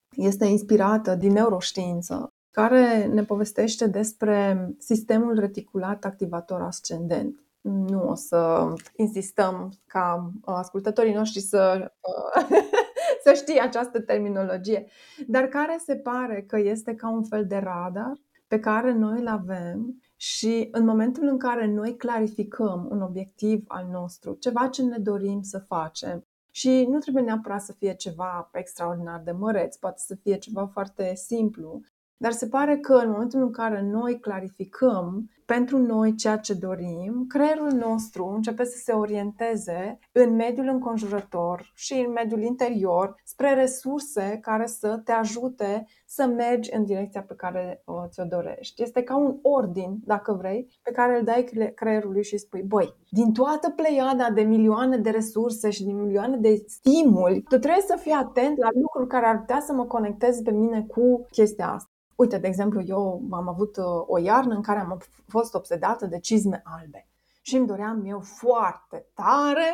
este inspirată din neuroștiință, care ne povestește despre sistemul reticulat activator ascendent. Nu o să insistăm ca uh, ascultătorii noștri să, uh, să știe această terminologie, dar care se pare că este ca un fel de radar pe care noi îl avem și în momentul în care noi clarificăm un obiectiv al nostru, ceva ce ne dorim să facem, și nu trebuie neapărat să fie ceva extraordinar de măreț, poate să fie ceva foarte simplu, dar se pare că în momentul în care noi clarificăm pentru noi ceea ce dorim, creierul nostru începe să se orienteze în mediul înconjurător și în mediul interior spre resurse care să te ajute să mergi în direcția pe care ți-o dorești. Este ca un ordin, dacă vrei, pe care îl dai creierului și spui, băi, din toată pleiada de milioane de resurse și din milioane de stimuli, tu trebuie să fii atent la lucruri care ar putea să mă conecteze pe mine cu chestia asta. Uite, de exemplu, eu am avut uh, o iarnă în care am fost obsedată de cizme albe și îmi doream eu foarte tare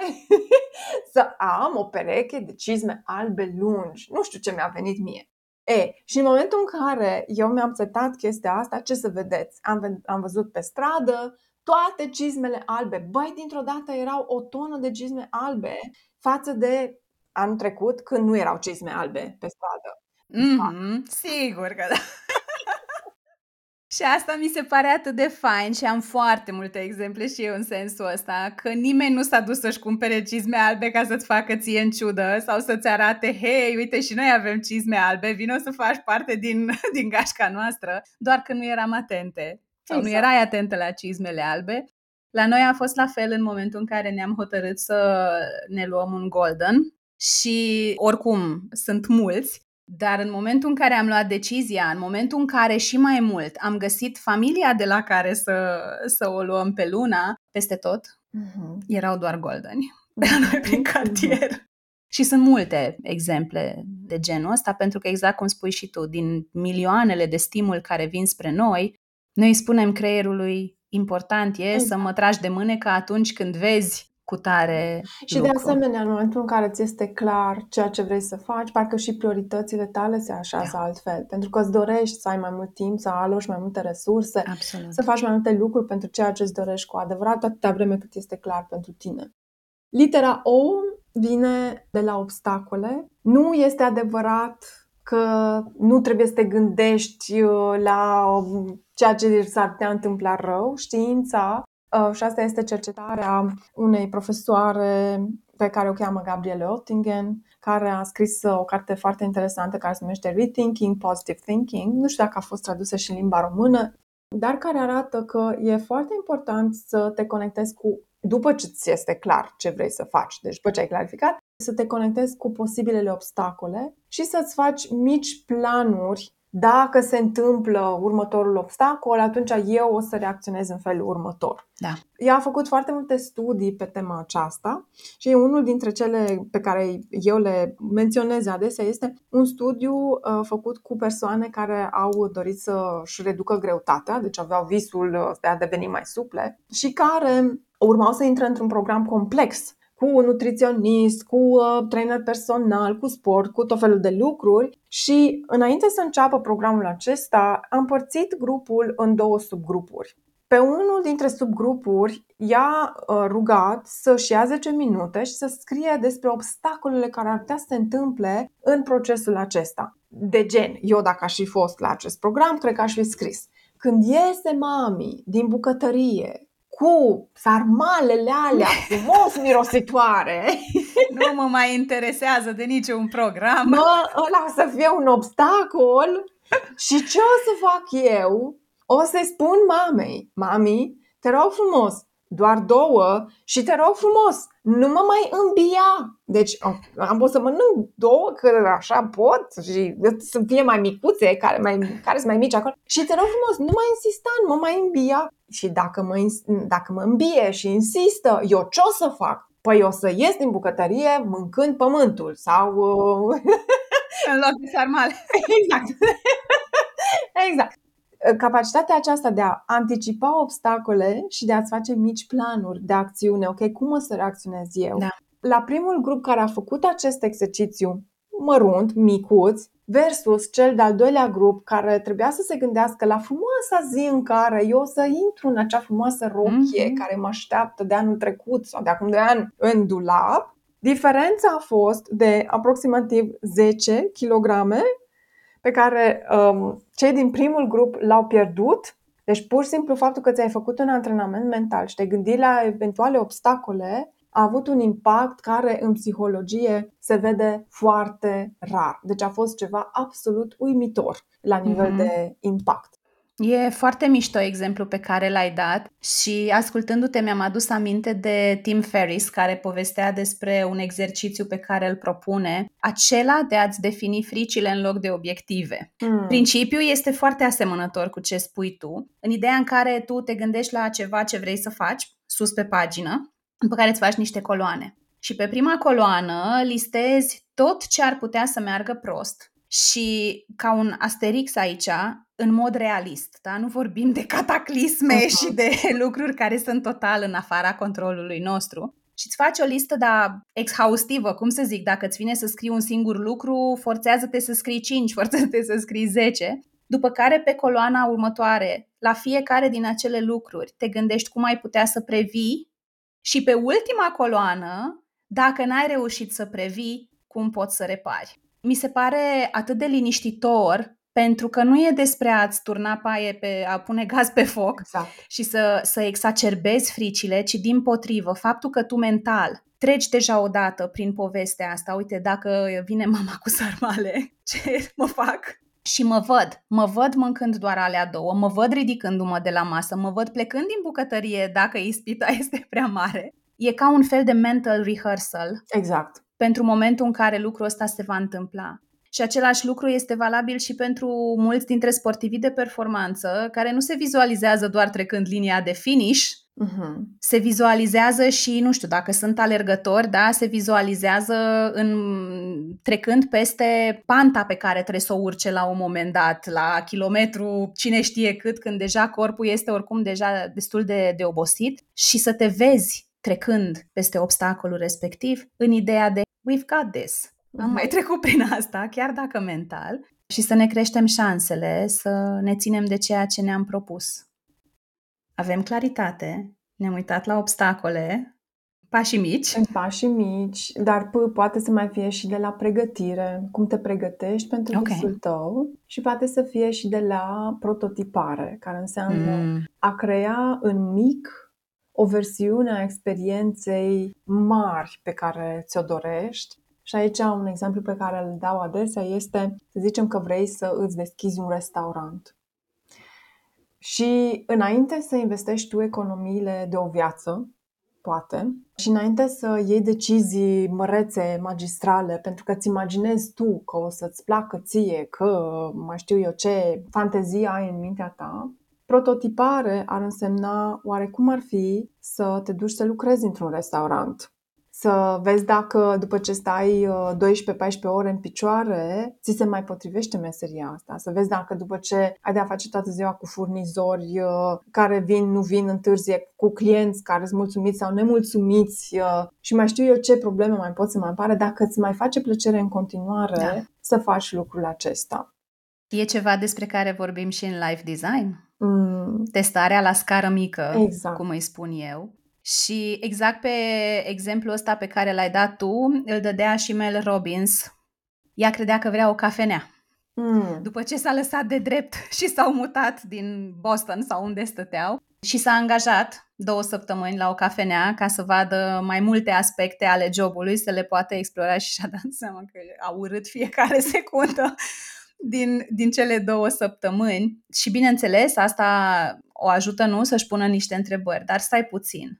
să am o pereche de cizme albe lungi. Nu știu ce mi-a venit mie. E, și în momentul în care eu mi-am setat chestia asta, ce să vedeți? Am, am văzut pe stradă toate cizmele albe. Băi, dintr-o dată erau o tonă de cizme albe față de anul trecut când nu erau cizme albe pe stradă. Mm-hmm, sigur că da. Și asta mi se pare atât de fain și am foarte multe exemple și eu în sensul ăsta, că nimeni nu s-a dus să-și cumpere cizme albe ca să-ți facă ție în ciudă sau să-ți arate, hei, uite și noi avem cizme albe, vino să faci parte din, din gașca noastră, doar că nu eram atente sau exact. nu erai atentă la cizmele albe. La noi a fost la fel în momentul în care ne-am hotărât să ne luăm un golden și oricum sunt mulți, dar în momentul în care am luat decizia, în momentul în care și mai mult am găsit familia de la care să, să o luăm pe luna, peste tot, uh-huh. erau doar goldeni pe la noi prin mhm. cartier. Uh-huh. Și sunt multe exemple de genul ăsta, pentru că exact cum spui și tu, din milioanele de stimul care vin spre noi, noi spunem creierului important e exact. să mă tragi de mânecă atunci când vezi cu tare Și lucru. de asemenea, în momentul în care ți este clar ceea ce vrei să faci, parcă și prioritățile tale se așează da. altfel. Pentru că îți dorești să ai mai mult timp, să aloci mai multe resurse, Absolut. să faci mai multe lucruri pentru ceea ce îți dorești cu adevărat, atâta vreme cât este clar pentru tine. Litera O vine de la obstacole. Nu este adevărat că nu trebuie să te gândești uh, la um, ceea ce s-ar putea întâmpla rău. Știința Uh, și asta este cercetarea unei profesoare pe care o cheamă Gabriele Oettingen, care a scris uh, o carte foarte interesantă care se numește Rethinking Positive Thinking. Nu știu dacă a fost tradusă și în limba română, dar care arată că e foarte important să te conectezi cu, după ce ți este clar ce vrei să faci, deci după ce ai clarificat, să te conectezi cu posibilele obstacole și să-ți faci mici planuri dacă se întâmplă următorul obstacol, atunci eu o să reacționez în felul următor. Da. Ea a făcut foarte multe studii pe tema aceasta și unul dintre cele pe care eu le menționez adesea este un studiu uh, făcut cu persoane care au dorit să-și reducă greutatea, deci aveau visul de a deveni mai suple și care urmau să intre într-un program complex cu un nutriționist, cu uh, trainer personal, cu sport, cu tot felul de lucruri și înainte să înceapă programul acesta, am împărțit grupul în două subgrupuri. Pe unul dintre subgrupuri i-a uh, rugat să-și ia 10 minute și să scrie despre obstacolele care ar putea să se întâmple în procesul acesta. De gen, eu dacă aș fi fost la acest program, cred că aș fi scris. Când iese mami din bucătărie cu sarmalele alea frumos mirositoare. Nu mă mai interesează de niciun program. Mă, ăla să fie un obstacol și ce o să fac eu? O să-i spun mamei, mami, te rog frumos, doar două și te rog frumos, nu mă mai îmbia. Deci am pot să mănânc două, că așa pot și să fie mai micuțe, care, mai, care sunt mai mici acolo. Și te rog frumos, nu mai insista, nu mă mai îmbia. Și dacă mă, dacă mă îmbie și insistă, eu ce o să fac? Păi o să ies din bucătărie mâncând pământul sau... În loc de sarmale. Exact. exact capacitatea aceasta de a anticipa obstacole și de a-ți face mici planuri de acțiune, ok, cum o să reacționez eu? Da. La primul grup care a făcut acest exercițiu mărunt, micuț, versus cel de-al doilea grup care trebuia să se gândească la frumoasa zi în care eu o să intru în acea frumoasă rochie mm-hmm. care mă așteaptă de anul trecut sau de acum de ani în dulap, diferența a fost de aproximativ 10 kg pe care um, cei din primul grup l-au pierdut. Deci pur și simplu faptul că ți-ai făcut un antrenament mental și te gândi la eventuale obstacole a avut un impact care în psihologie se vede foarte rar. Deci a fost ceva absolut uimitor la nivel mm-hmm. de impact. E foarte mișto exemplu pe care l-ai dat și ascultându-te mi-am adus aminte de Tim Ferris care povestea despre un exercițiu pe care îl propune, acela de a-ți defini fricile în loc de obiective. Mm. Principiul este foarte asemănător cu ce spui tu, în ideea în care tu te gândești la ceva ce vrei să faci, sus pe pagină, după care îți faci niște coloane. Și pe prima coloană listezi tot ce ar putea să meargă prost și ca un asterix aici, în mod realist, da? nu vorbim de cataclisme uh-huh. și de lucruri care sunt total în afara controlului nostru, și îți faci o listă da, exhaustivă, cum să zic, dacă îți vine să scrii un singur lucru, forțează-te să scrii 5, forțează-te să scrii 10, după care pe coloana următoare, la fiecare din acele lucruri, te gândești cum ai putea să previi și pe ultima coloană, dacă n-ai reușit să previi, cum poți să repari mi se pare atât de liniștitor pentru că nu e despre a-ți turna paie pe a pune gaz pe foc Exact. și să, să exacerbezi fricile, ci din potrivă, faptul că tu mental treci deja odată prin povestea asta, uite, dacă vine mama cu sarmale, ce mă fac? Și mă văd, mă văd mâncând doar alea două, mă văd ridicându-mă de la masă, mă văd plecând din bucătărie dacă ispita este prea mare. E ca un fel de mental rehearsal Exact. pentru momentul în care lucrul ăsta se va întâmpla. Și același lucru este valabil și pentru mulți dintre sportivii de performanță care nu se vizualizează doar trecând linia de finish, Uh-huh. se vizualizează și, nu știu, dacă sunt alergători, da, se vizualizează în, trecând peste panta pe care trebuie să o urce la un moment dat, la kilometru cine știe cât, când deja corpul este oricum deja destul de, de obosit și să te vezi trecând peste obstacolul respectiv în ideea de we've got this. Am Mhm. mai trecut prin asta, chiar dacă mental, și să ne creștem șansele să ne ținem de ceea ce ne-am propus. Avem claritate, ne-am uitat la obstacole, pașii mici. În pași mici, dar p- poate să mai fie și de la pregătire, cum te pregătești pentru Ok. visul tău și poate să fie și de la prototipare, care înseamnă Mm, a crea în mic o versiune a experienței mari pe care ți-o dorești. Și aici un exemplu pe care îl dau adesea este, să zicem că vrei să îți deschizi un restaurant. Și înainte să investești tu economiile de o viață, poate, și înainte să iei decizii mărețe, magistrale, pentru că îți imaginezi tu că o să-ți placă ție, că mai știu eu ce fantezii ai în mintea ta, prototipare ar însemna oarecum ar fi să te duci să lucrezi într-un restaurant. Să vezi dacă după ce stai uh, 12-14 ore în picioare, ți se mai potrivește meseria asta. Să vezi dacă după ce ai de-a face toată ziua cu furnizori uh, care vin, nu vin, întârzie, cu clienți care sunt mulțumiți sau nemulțumiți uh, și mai știu eu ce probleme mai pot să mai apară, dacă îți mai face plăcere în continuare Da. să faci lucrul acesta. E ceva despre care vorbim și în life design. Mm, Testarea la scară mică, Exact. cum îi spun eu. Și exact pe exemplul ăsta pe care l-ai dat tu, îl dădea și Mel Robbins. Ea credea că vrea o cafenea. mm, După ce s-a lăsat de drept și s-au mutat din Boston sau unde stăteau și s-a angajat două săptămâni la o cafenea ca să vadă mai multe aspecte ale jobului, să le poată explora și și-a dat seama că a urât fiecare secundă din, din cele două săptămâni. Și bineînțeles, asta o ajută nu să-și pună niște întrebări, dar stai puțin.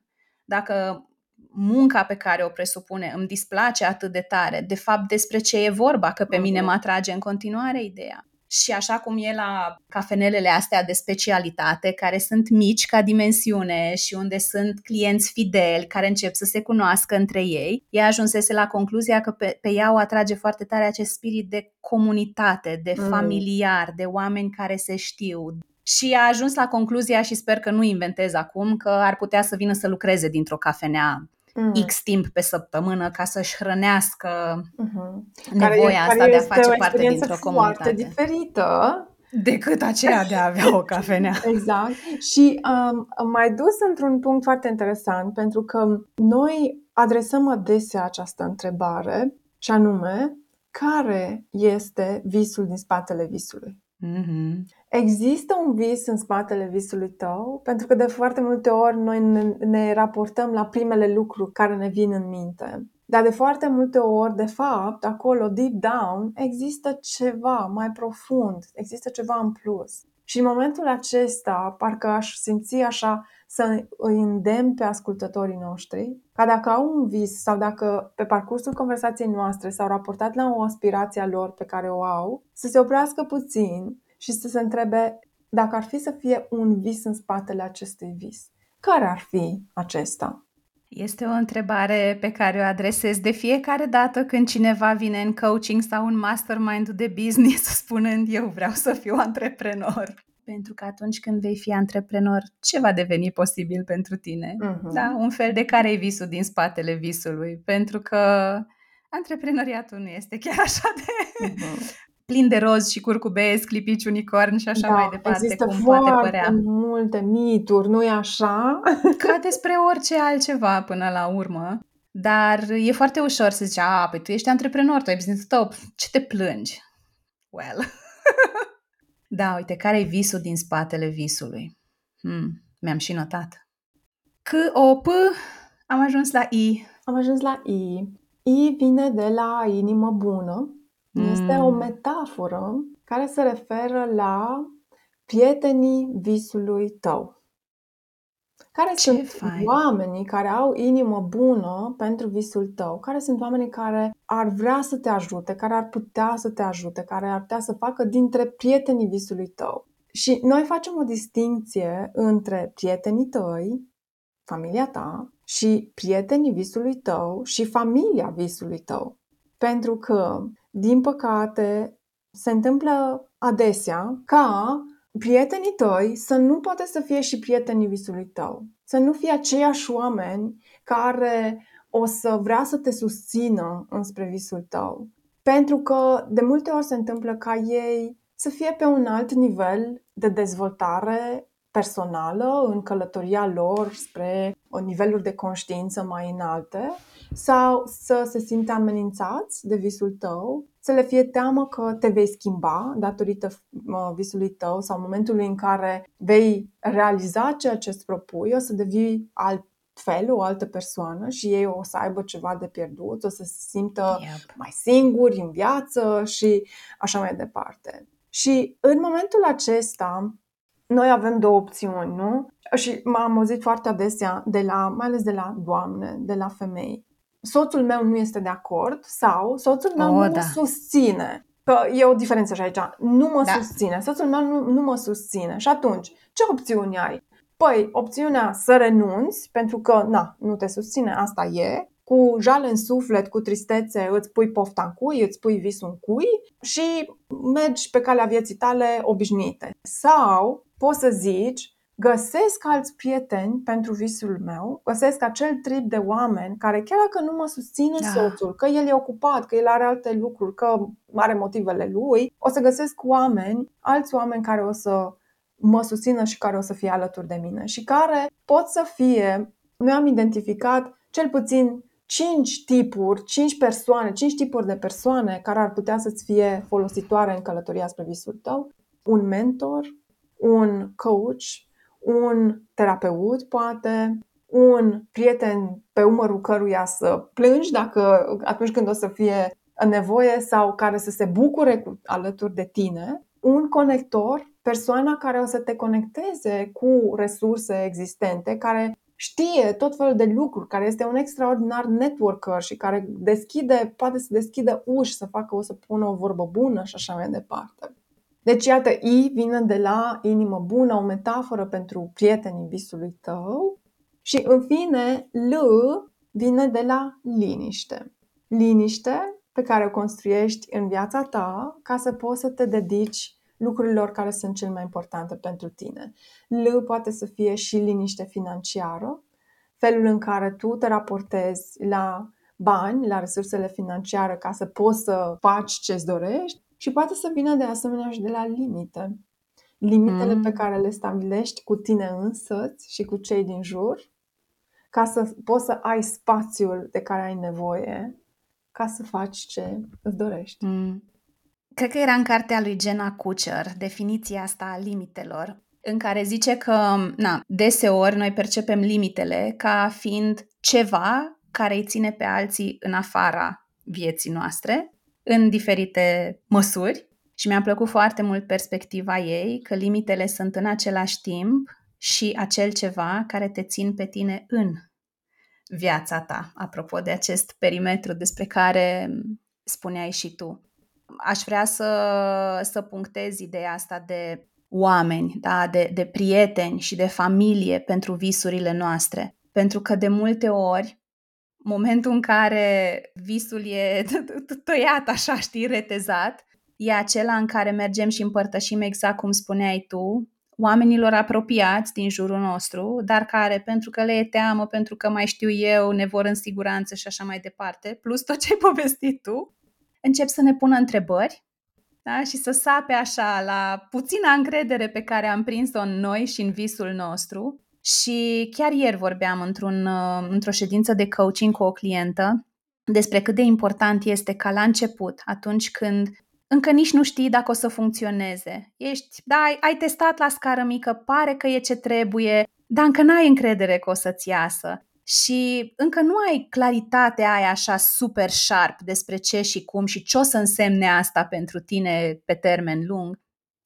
Dacă munca pe care o presupune îmi displace atât de tare, de fapt despre ce e vorba, că pe mine Mhm. mă atrage în continuare ideea. Și așa cum e la cafenelele astea de specialitate, care sunt mici ca dimensiune și unde sunt clienți fideli care încep să se cunoască între ei, ea ajunsese la concluzia că pe, pe ea o atrage foarte tare acest spirit de comunitate, de Mm. familiar, de oameni care se știu. Și a ajuns la concluzia, și sper că nu inventez acum, că ar putea să vină să lucreze dintr-o cafenea mm, X timp pe săptămână ca să-și hrănească mhm. nevoia care, asta care de a este face o parte experiență dintr-o foarte comunitate. diferită Decât aceea de a avea o cafenea. Exact. Și um, am mai dus într-un punct foarte interesant, pentru că noi adresăm adesea această întrebare, și anume, care este visul din spatele visului? Mm-hmm. Există un vis în spatele visului tău? Pentru că de foarte multe ori noi ne, ne raportăm la primele lucruri care ne vin în minte. Dar de foarte multe ori, de fapt, acolo, deep down, există ceva mai profund, există ceva în plus. Și în momentul acesta, parcă aș simți așa să îi îndemn pe ascultătorii noștri, ca dacă au un vis sau dacă pe parcursul conversației noastre s-au raportat la o aspirație a lor pe care o au, să se oprească puțin și să se întrebe dacă ar fi să fie un vis în spatele acestui vis. Care ar fi acesta? Este o întrebare pe care o adresez de fiecare dată când cineva vine în coaching sau în mastermind de business spunând eu vreau să fiu antreprenor. Pentru că atunci când vei fi antreprenor, ce va deveni posibil pentru tine? Mhm. Da, un fel de care e visul din spatele visului. Pentru că antreprenoriatul nu este chiar așa de Mhm. Plin de roz și curcubezi, clipici, unicorn și așa mai departe, Da, există cum foarte poate părea. multe mituri, nu-i așa? Ca despre orice altceva până la urmă. Dar e foarte ușor să zici, a, păi tu ești antreprenor, tu ai business tău, ce te plângi? Well, Da, uite, care e visul din spatele visului? Hmm, mi-am și notat. C, O, P, am ajuns la I. Am ajuns la I. I vine de la inimă bună. Este o Mm. metaforă care se referă la prietenii visului tău. Care Ce sunt fain! oamenii care au inimă bună pentru visul tău? Care sunt oamenii care ar vrea să te ajute, care ar putea să te ajute, care ar putea să facă dintre prietenii visului tău? Și noi facem o distinție între prietenii tăi, familia ta, și prietenii visului tău și familia visului tău. Pentru că, din păcate, se întâmplă adesea ca prietenii tăi să nu poată să fie și prietenii visului tău. Să nu fie aceiași oameni care o să vrea să te susțină înspre visul tău. Pentru că de multe ori se întâmplă ca ei să fie pe un alt nivel de dezvoltare personală în călătoria lor spre niveluri de conștiință mai înalte sau să se simtă amenințați de visul tău, să le fie teamă că te vei schimba datorită uh, visului tău sau momentului în care vei realiza ceea ce îți propui, o să devii altfel, o altă persoană și ei o să aibă ceva de pierdut, o să se simtă Yep. mai singuri în viață și așa mai departe. Și în momentul acesta, noi avem două opțiuni, nu? Și m-am auzit foarte adesea, de la, mai ales de la doamne, de la femei. Soțul meu nu este de acord sau soțul meu O, nu da. mă susține. Că e o diferență și aici. Nu mă Da. susține. Soțul meu nu, nu mă susține. Și atunci, ce opțiuni ai? Păi, opțiunea să renunți, pentru că, na, nu te susține, asta e, cu jale în suflet, cu tristețe, îți pui pofta în cui, îți pui visul în cui și mergi pe calea vieții tale obișnuite. Sau poți să zici, găsesc alți prieteni pentru visul meu, găsesc acel trip de oameni care chiar dacă nu mă susține Da. soțul, că el e ocupat, că el are alte lucruri, că are motivele lui, o să găsesc oameni, alți oameni care o să mă susțină și care o să fie alături de mine și care pot să fie, noi am identificat cel puțin 5 tipuri, 5 persoane, 5 tipuri de persoane care ar putea să-ți fie folositoare în călătoria spre visul tău. Un mentor, un coach, un terapeut, poate, un prieten pe umărul căruia să plângi dacă atunci când o să fie nevoie sau care să se bucure cu, alături de tine, un conector, persoana care o să te conecteze cu resurse existente, care știe tot felul de lucruri, care este un extraordinar networker și care deschide, poate să deschidă uși, să facă o să pună o vorbă bună și așa mai departe. Deci, iată, I vine de la inimă bună, o metaforă pentru prietenii visului tău. Și, în fine, L vine de la liniște. Liniște pe care o construiești în viața ta ca să poți să te dedici lucrurilor care sunt cel mai importante pentru tine. L poate să fie și liniște financiară, felul în care tu te raportezi la bani, la resursele financiare ca să poți să faci ce-ți dorești și poate să vină de asemenea și de la limite. Limitele Mm. pe care le stabilești cu tine însăți și cu cei din jur ca să poți să ai spațiul de care ai nevoie ca să faci ce îți dorești. Mm. Cred că era în cartea lui Jenna Kutcher, definiția asta a limitelor, în care zice că, na, deseori noi percepem limitele ca fiind ceva care îi ține pe alții în afara vieții noastre, în diferite măsuri. Și mi-a plăcut foarte mult perspectiva ei că limitele sunt în același timp și acel ceva care te țin pe tine în viața ta, apropo de acest perimetru despre care spuneai și tu. Aș vrea să, să punctez ideea asta de oameni, da? de, de prieteni și de familie pentru visurile noastre. Pentru că de multe ori, momentul în care visul e tăiat așa, știi, retezat, e acela în care mergem și împărtășim exact cum spuneai tu, oamenilor apropiați din jurul nostru, dar care, pentru că le e teamă, pentru că mai știu eu, ne vor în siguranță și așa mai departe, plus tot ce ai povestit tu, încep să ne pună întrebări da? și să sape așa la puțina încredere pe care am prins-o în noi și în visul nostru. Și chiar ieri vorbeam într-un, într-o ședință de coaching cu o clientă despre cât de important este ca la început, atunci când încă nici nu știi dacă o să funcționeze. Ești, da, ai, ai testat la scară mică, pare că e ce trebuie, dar încă n-ai încredere că o să-ți iasă. Și încă nu ai claritatea aia așa super sharp despre ce și cum și ce o să însemne asta pentru tine pe termen lung.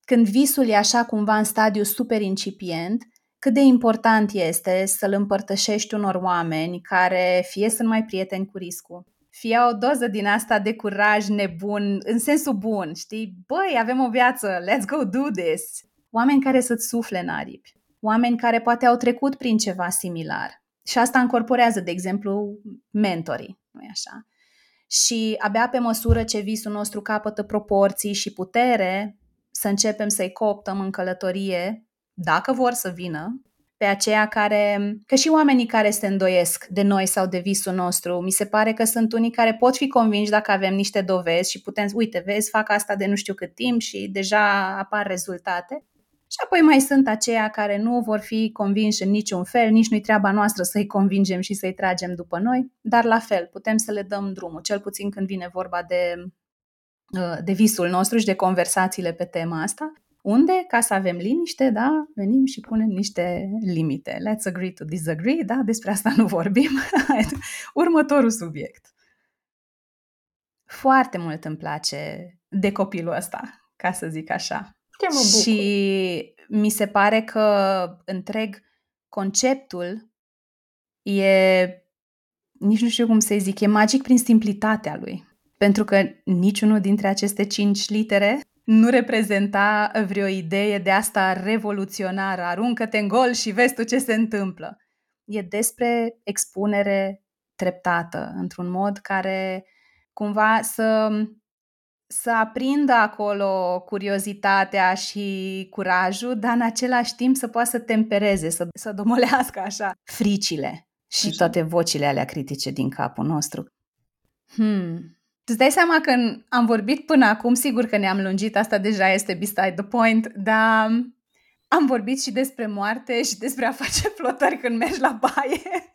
Când visul e așa cumva în stadiu super incipient, cât de important este să-l împărtășești unor oameni care fie sunt mai prieteni cu riscul, fie o doză din asta de curaj nebun, în sensul bun, știi? Băi, avem o viață, let's go do this! Oameni care să-ți sufle în aripi, oameni care poate au trecut prin ceva similar. Și asta încorporează, de exemplu, mentorii, nu așa? Și abia pe măsură ce visul nostru capătă proporții și putere, să începem să-i cooptăm în călătorie, dacă vor să vină, pe aceea care, că și oamenii care se îndoiesc de noi sau de visul nostru, mi se pare că sunt unii care pot fi convinși dacă avem niște dovezi și putem, uite, vezi, fac asta de nu știu cât timp și deja apar rezultate. Și apoi mai sunt aceia care nu vor fi convinși în niciun fel, nici nu-i treaba noastră să-i convingem și să-i tragem după noi, dar la fel, putem să le dăm drumul, cel puțin când vine vorba de, de visul nostru și de conversațiile pe tema asta unde, ca să avem liniște, da, venim și punem niște limite. Let's agree to disagree, da, despre asta nu vorbim. Următorul subiect. Foarte mult îmi place de copilul ăsta, ca să zic așa. Ce mă bucur. Și mi se pare că întreg conceptul e, nici nu știu cum să zic, e magic prin simplitatea lui. Pentru că niciunul dintre aceste cinci litere nu reprezenta vreo idee de asta revoluționară, aruncă-te în gol și vezi tu ce se întâmplă. E despre expunere treptată, într-un mod care cumva să, să aprindă acolo curiozitatea și curajul, dar în același timp să poată să tempereze, să, să domolească așa fricile și așa. toate vocile alea critice din capul nostru. Hmm, Îți dai seama că am vorbit până acum, sigur că ne-am lungit, asta deja este beside the point, dar am vorbit și despre moarte și despre a face flotări când mergi la baie.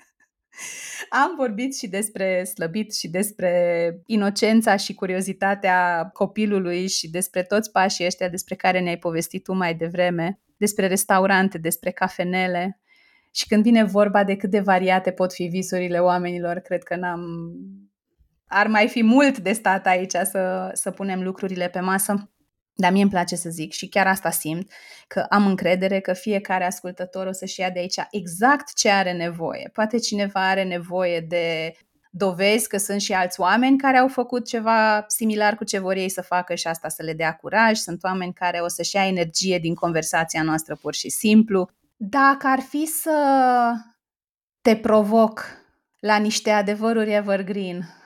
am vorbit și despre slăbit și despre inocența și curiozitatea copilului și despre toți pașii ăștia despre care ne-ai povestit tu mai devreme, despre restaurante, despre cafenele. Și când vine vorba de cât de variate pot fi visurile oamenilor, cred că n-am ar mai fi mult de stat aici să, să punem lucrurile pe masă. Dar mie îmi place să zic și chiar asta simt, că am încredere că fiecare ascultător o să-și ia de aici exact ce are nevoie. Poate cineva are nevoie de dovezi că sunt și alți oameni care au făcut ceva similar cu ce vor ei să facă și asta să le dea curaj. Sunt oameni care o să-și ia energie din conversația noastră pur și simplu. Dacă ar fi să te provoc la niște adevăruri evergreen,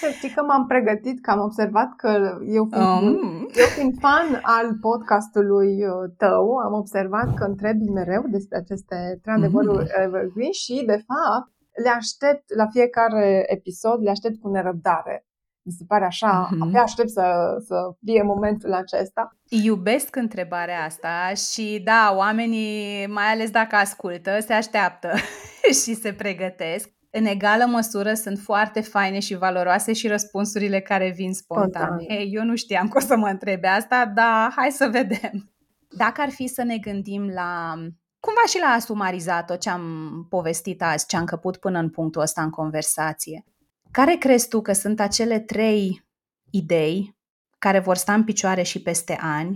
să știi că m-am pregătit, că am observat că eu fiind, um. eu fiind fan al podcastului uh, tău, am observat că întrebi mereu despre aceste trei adevăruri mm. evergreen și, de fapt, le aștept la fiecare episod, le aștept cu nerăbdare. Mi se pare așa, mm-hmm. abia aștept să, să fie momentul acesta. Iubesc întrebarea asta și da, oamenii, mai ales dacă ascultă, se așteaptă și se pregătesc în egală măsură sunt foarte faine și valoroase și răspunsurile care vin spontan. spontan. Hei, eu nu știam că o să mă întrebe asta, dar hai să vedem. Dacă ar fi să ne gândim la cumva și la a sumariza tot ce am povestit azi, ce am căput până în punctul ăsta în conversație, care crezi tu că sunt acele trei idei care vor sta în picioare și peste ani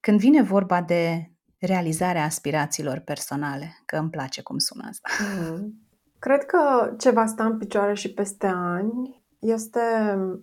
când vine vorba de realizarea aspirațiilor personale? Că îmi place cum sună asta. Mm. Cred că ce va sta în picioare și peste ani este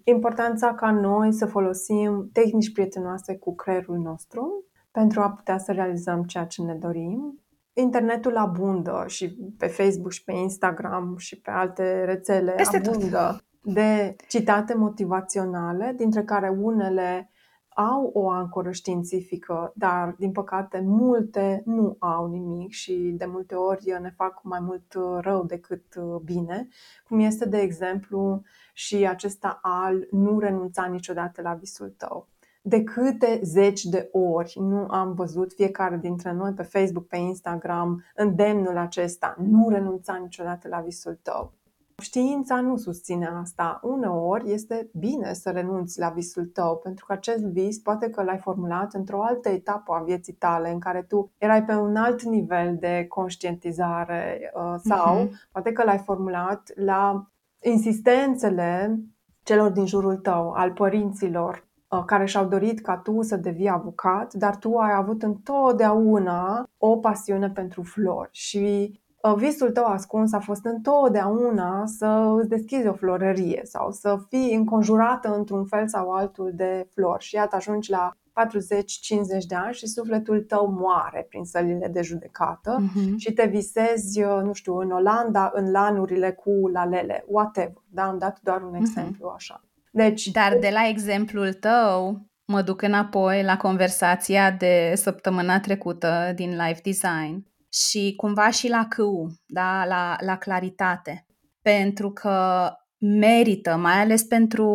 importanța ca noi să folosim tehnici prietenoase cu creierul nostru pentru a putea să realizăm ceea ce ne dorim. Internetul abundă și pe Facebook și pe Instagram și pe alte rețele Peste abundă tot. de citate motivaționale, dintre care unele au o ancoră științifică, dar din păcate multe nu au nimic și de multe ori ne fac mai mult uh, rău decât uh, bine, cum este de exemplu și acesta al nu renunța niciodată la visul tău. De câte zeci de ori nu am văzut fiecare dintre noi pe Facebook, pe Instagram, îndemnul acesta, nu renunța niciodată la visul tău Știința nu susține asta. Uneori este bine să renunți la visul tău, pentru că acest vis poate că l-ai formulat într-o altă etapă a vieții tale, în care tu erai pe un alt nivel de conștientizare uh, sau uh-huh. poate că l-ai formulat la insistențele celor din jurul tău, al părinților, uh, care și-au dorit ca tu să devii avocat, dar tu ai avut întotdeauna o pasiune pentru flori și uh, visul tău ascuns a fost întotdeauna să îți deschizi o florărie sau să fii înconjurată într-un fel sau altul de flori și iată ajungi la 40-50 de ani și sufletul tău moare prin sălile de judecată uh-huh. și te visezi, uh, nu știu, în Olanda, în lanurile cu lalele, whatever. Da, am dat doar un mhm. exemplu uh-huh. așa. Deci, Dar de la exemplul tău, mă duc înapoi la conversația de săptămâna trecută din Life Design și cumva și la câu, da, la, la claritate. Pentru că merită, mai ales pentru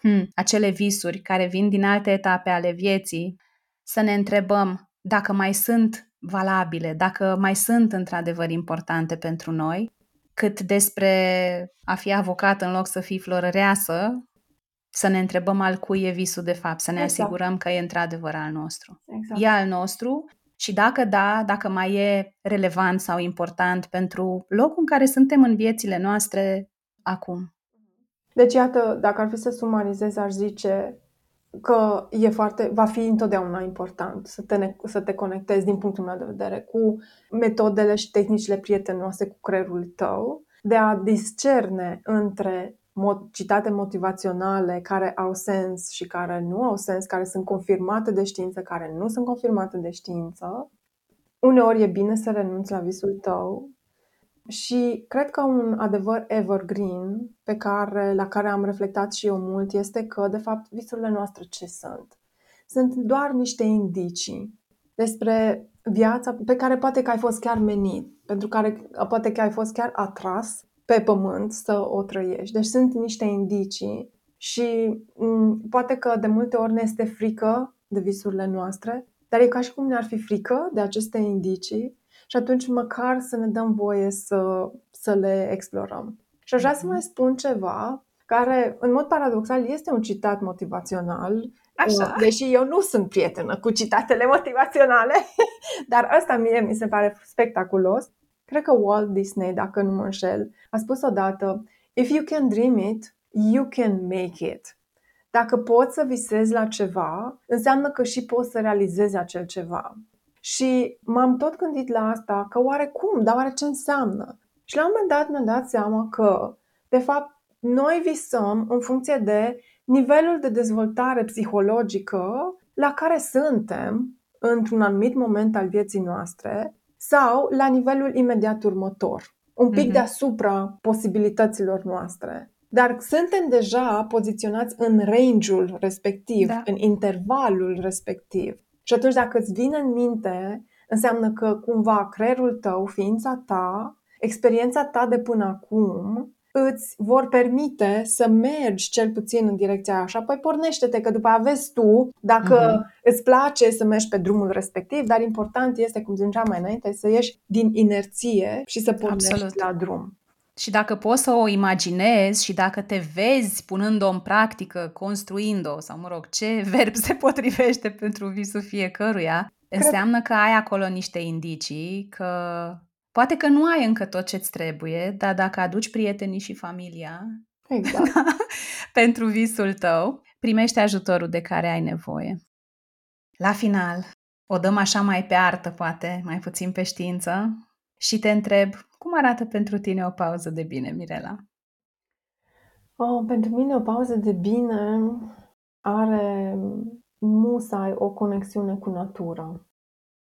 hmm, acele visuri care vin din alte etape ale vieții, să ne întrebăm dacă mai sunt valabile, dacă mai sunt într-adevăr importante pentru noi, cât despre a fi avocat în loc să fii florăreasă, să ne întrebăm al cui e visul de fapt, să ne exact. asigurăm că e într-adevăr al nostru. Exact. E al nostru și dacă da, dacă mai e relevant sau important pentru locul în care suntem în viețile noastre acum. Deci, iată, dacă ar fi să sumarizez, aș zice că e foarte, va fi întotdeauna important să te, să te conectezi din punctul meu de vedere cu metodele și tehnicile prietenoase cu creierul tău, de a discerne între citate motivaționale care au sens și care nu au sens, care sunt confirmate de știință, care nu sunt confirmate de știință. Uneori e bine să renunți la visul tău și cred că un adevăr evergreen pe care, la care am reflectat și eu mult este că, de fapt, visurile noastre ce sunt? Sunt doar niște indicii despre viața pe care poate că ai fost chiar menit, pentru care poate că ai fost chiar atras pe pământ să o trăiești. Deci sunt niște indicii și m- poate că de multe ori ne este frică de visurile noastre, dar e ca și cum ne-ar fi frică de aceste indicii și atunci măcar să ne dăm voie să, să le explorăm. Și aș vrea să mhm. mai spun ceva care, în mod paradoxal, este un citat motivațional, Așa. Uh, deși eu nu sunt prietenă cu citatele motivaționale, dar ăsta mie mi se pare spectaculos. Cred că Walt Disney, dacă nu mă înșel, a spus odată If you can dream it, you can make it. Dacă poți să visezi la ceva, înseamnă că și poți să realizezi acel ceva. Și m-am tot gândit la asta, că oare cum, dar oare ce înseamnă? Și la un moment dat mi-am dat seama că, de fapt, noi visăm în funcție de nivelul de dezvoltare psihologică la care suntem într-un anumit moment al vieții noastre sau la nivelul imediat următor, un pic mm-hmm. deasupra posibilităților noastre. Dar suntem deja poziționați în range-ul respectiv, da. în intervalul respectiv. Și atunci dacă îți vine în minte, înseamnă că cumva creierul tău, ființa ta, experiența ta de până acum îți vor permite să mergi cel puțin în direcția aia și apoi pornește-te, că după aveți tu dacă uh-huh. îți place să mergi pe drumul respectiv, dar important este, cum ziceam mai înainte, să ieși din inerție și să pornești Absolut. la drum. Și dacă poți să o imaginezi și dacă te vezi punând-o în practică, construind-o, sau mă rog, ce verb se potrivește pentru visul fiecăruia, Cred... înseamnă că ai acolo niște indicii, că poate că nu ai încă tot ce-ți trebuie, dar dacă aduci prietenii și familia exact. pentru visul tău, primești ajutorul de care ai nevoie. La final, o dăm așa mai pe artă, poate, mai puțin pe știință, și te întreb cum arată pentru tine o pauză de bine, Mirela? Oh, pentru mine o pauză de bine are musai o conexiune cu natura.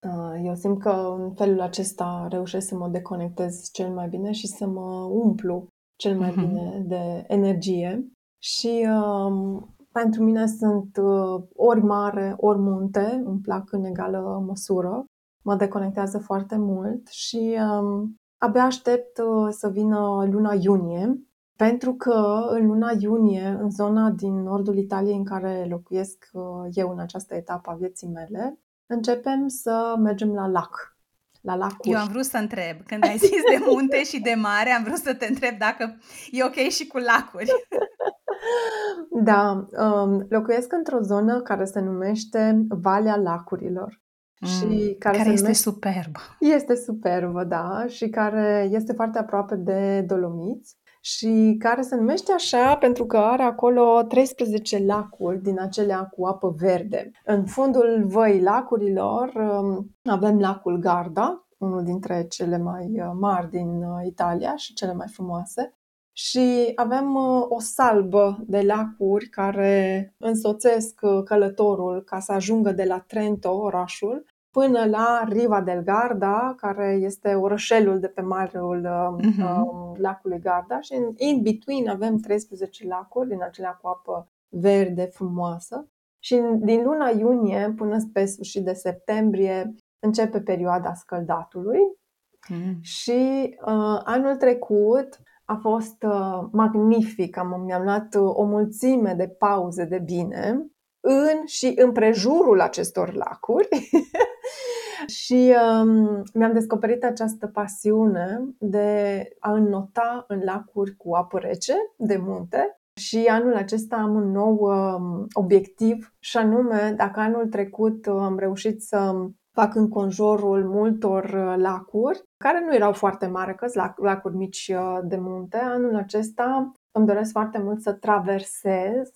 Uh, eu simt că în felul acesta reușesc să mă deconectez cel mai bine și să mă umplu cel mai mm-hmm. bine de energie. Și um, pentru mine sunt uh, ori mare, ori munte, îmi plac în egală măsură. Mă deconectează foarte mult și um, Abia aștept uh, să vină luna iunie, pentru că în luna iunie, în zona din nordul Italiei în care locuiesc uh, eu în această etapă a vieții mele, începem să mergem la lac. la lacuri. Eu am vrut să întreb, când ai zis de munte și de mare, am vrut să te întreb dacă e ok și cu lacuri. Da, um, locuiesc într-o zonă care se numește Valea Lacurilor. Mm, și care, se este numește... superbă. Este superbă, da, și care este foarte aproape de Dolomiți și care se numește așa pentru că are acolo 13 lacuri din acelea cu apă verde. În fundul văii lacurilor um, avem lacul Garda, unul dintre cele mai uh, mari din uh, Italia și cele mai frumoase. Și avem uh, o salbă de lacuri care însoțesc călătorul ca să ajungă de la Trento, orașul, până la Riva del Garda, care este orășelul de pe malul uh-huh. lacului Garda și în in between avem 13 lacuri din acelea cu apă verde frumoasă. Și din luna iunie până spre sfârșit de septembrie începe perioada scăldatului. Mm. Și uh, anul trecut a fost uh, magnific. Am, mi-am luat uh, o mulțime de pauze de bine în și împrejurul acestor lacuri și um, mi-am descoperit această pasiune de a înnota în lacuri cu apă rece de munte și anul acesta am un nou um, obiectiv și anume, dacă anul trecut uh, am reușit să fac în conjurul multor uh, lacuri, care nu erau foarte mari, că lac, lacuri mici uh, de munte, anul acesta îmi doresc foarte mult să traversez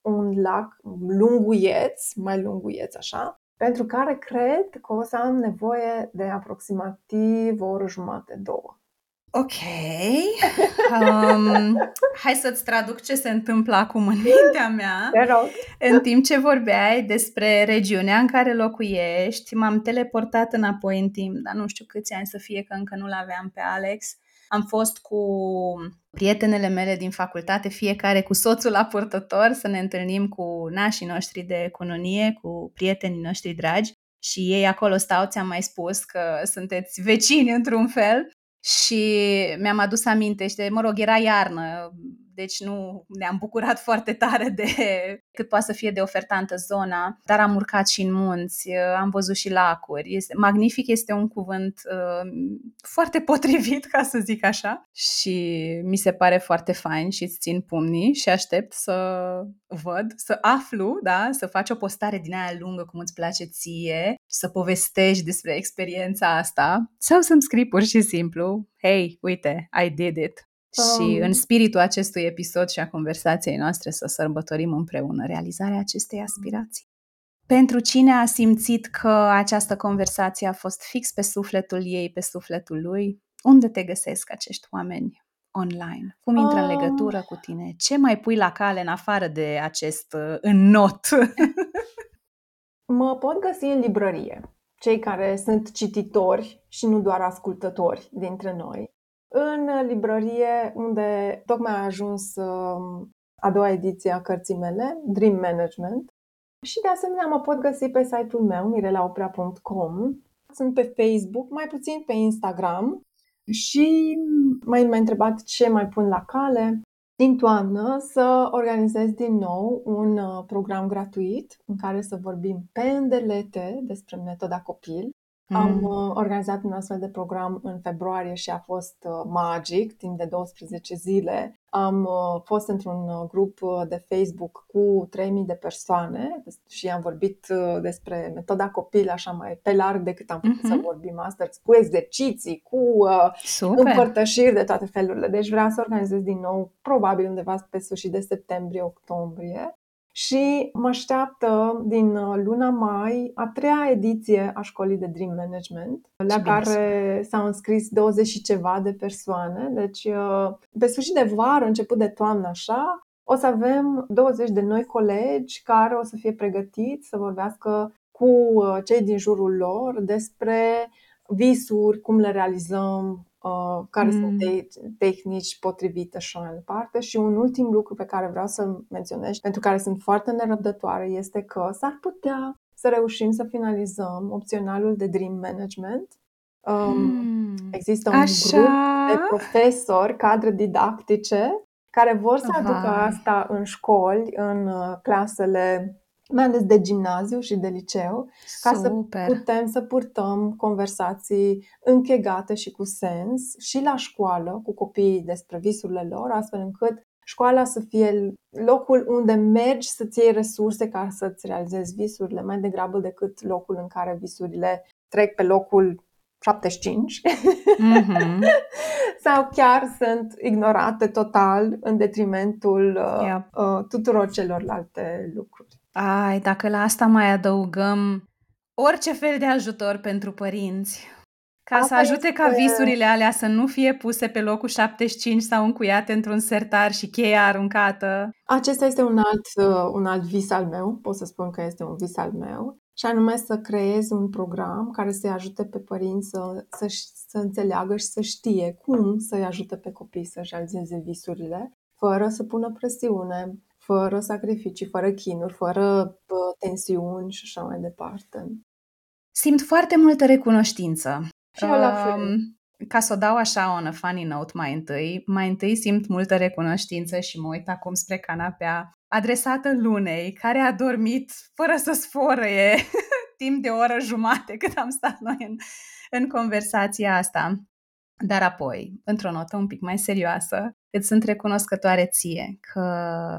un lac lunguieț, mai lunguieț așa, pentru care cred că o să am nevoie de aproximativ o oră jumate, două. Ok. Um, hai să-ți traduc ce se întâmplă acum în mintea mea. Te rog. În timp ce vorbeai despre regiunea în care locuiești, m-am teleportat înapoi în timp, dar nu știu câți ani să fie, că încă nu-l aveam pe Alex. Am fost cu prietenele mele din facultate, fiecare cu soțul la purtător, să ne întâlnim cu nașii noștri de economie, cu prietenii noștri dragi și ei acolo stau, ți-am mai spus că sunteți vecini într-un fel și mi-am adus aminte și de, mă rog, era iarnă, deci nu ne-am bucurat foarte tare de cât poate să fie de ofertantă zona, dar am urcat și în munți, am văzut și lacuri. Este, magnific este un cuvânt uh, foarte potrivit, ca să zic așa, și mi se pare foarte fain și îți țin pumnii și aștept să văd, să aflu, da, să faci o postare din aia lungă cum îți place ție, să povestești despre experiența asta sau să-mi scrii pur și simplu, hey, uite, I did it. Și în spiritul acestui episod și a conversației noastre să sărbătorim împreună realizarea acestei aspirații. Pentru cine a simțit că această conversație a fost fix pe sufletul ei, pe sufletul lui, unde te găsesc acești oameni online? Cum intră în legătură cu tine? Ce mai pui la cale în afară de acest uh, înnot? mă pot găsi în librărie. Cei care sunt cititori și nu doar ascultători dintre noi în librărie unde tocmai a ajuns um, a doua ediție a cărții mele, Dream Management. Și de asemenea mă pot găsi pe site-ul meu, mirelaoprea.com. Sunt pe Facebook, mai puțin pe Instagram și mai m-a întrebat ce mai pun la cale. Din toamnă să organizez din nou un uh, program gratuit în care să vorbim pe îndelete despre metoda copil Mm. Am uh, organizat un astfel de program în februarie și a fost uh, magic, timp de 12 zile. Am uh, fost într-un uh, grup uh, de Facebook cu 3000 de persoane și am vorbit uh, despre metoda copil așa mai pe larg decât am putut mm-hmm. să vorbim astăzi, cu exerciții, cu uh, împărtășiri de toate felurile. Deci vreau să organizez din nou, probabil undeva pe sfârșit de septembrie-octombrie și mă așteaptă din uh, luna mai a treia ediție a școlii de Dream Management, la care s-au înscris 20 și ceva de persoane. Deci, uh, pe sfârșit de vară, început de toamnă, așa, o să avem 20 de noi colegi care o să fie pregătiți să vorbească cu uh, cei din jurul lor despre visuri, cum le realizăm, Uh, care mm. sunt te- tehnici potrivite și așa mai departe. Și un ultim lucru pe care vreau să-l menționez, pentru care sunt foarte nerăbdătoare, este că s-ar putea să reușim să finalizăm opționalul de Dream Management. Um, mm. Există un Așa. grup de profesori, cadre didactice, care vor să Aha. aducă asta în școli, în uh, clasele mai ales de gimnaziu și de liceu, ca Super. să putem să purtăm conversații închegate și cu sens și la școală cu copiii despre visurile lor, astfel încât școala să fie locul unde mergi să-ți iei resurse ca să-ți realizezi visurile, mai degrabă decât locul în care visurile trec pe locul 75 mm-hmm. sau chiar sunt ignorate total în detrimentul uh, yep. uh, tuturor celorlalte lucruri. Ai, dacă la asta mai adăugăm orice fel de ajutor pentru părinți, ca Asta să ajute este... ca visurile alea să nu fie puse pe locul 75 sau încuiate într-un sertar și cheia aruncată. Acesta este un alt, uh, un alt vis al meu, pot să spun că este un vis al meu, și anume să creez un program care să-i ajute pe părinți să, să, să înțeleagă și să știe cum să-i ajute pe copii să-și realizeze visurile, fără să pună presiune, fără sacrificii, fără chinuri, fără tensiuni și așa mai departe. Simt foarte multă recunoștință. Și eu la fel. Ca să o dau așa on a funny note mai întâi, mai întâi simt multă recunoștință și mă uit acum spre canapea adresată lunei, care a dormit fără să sforăie timp de o oră jumate cât am stat noi în, în conversația asta. Dar apoi, într-o notă un pic mai serioasă, îți sunt recunoscătoare ție că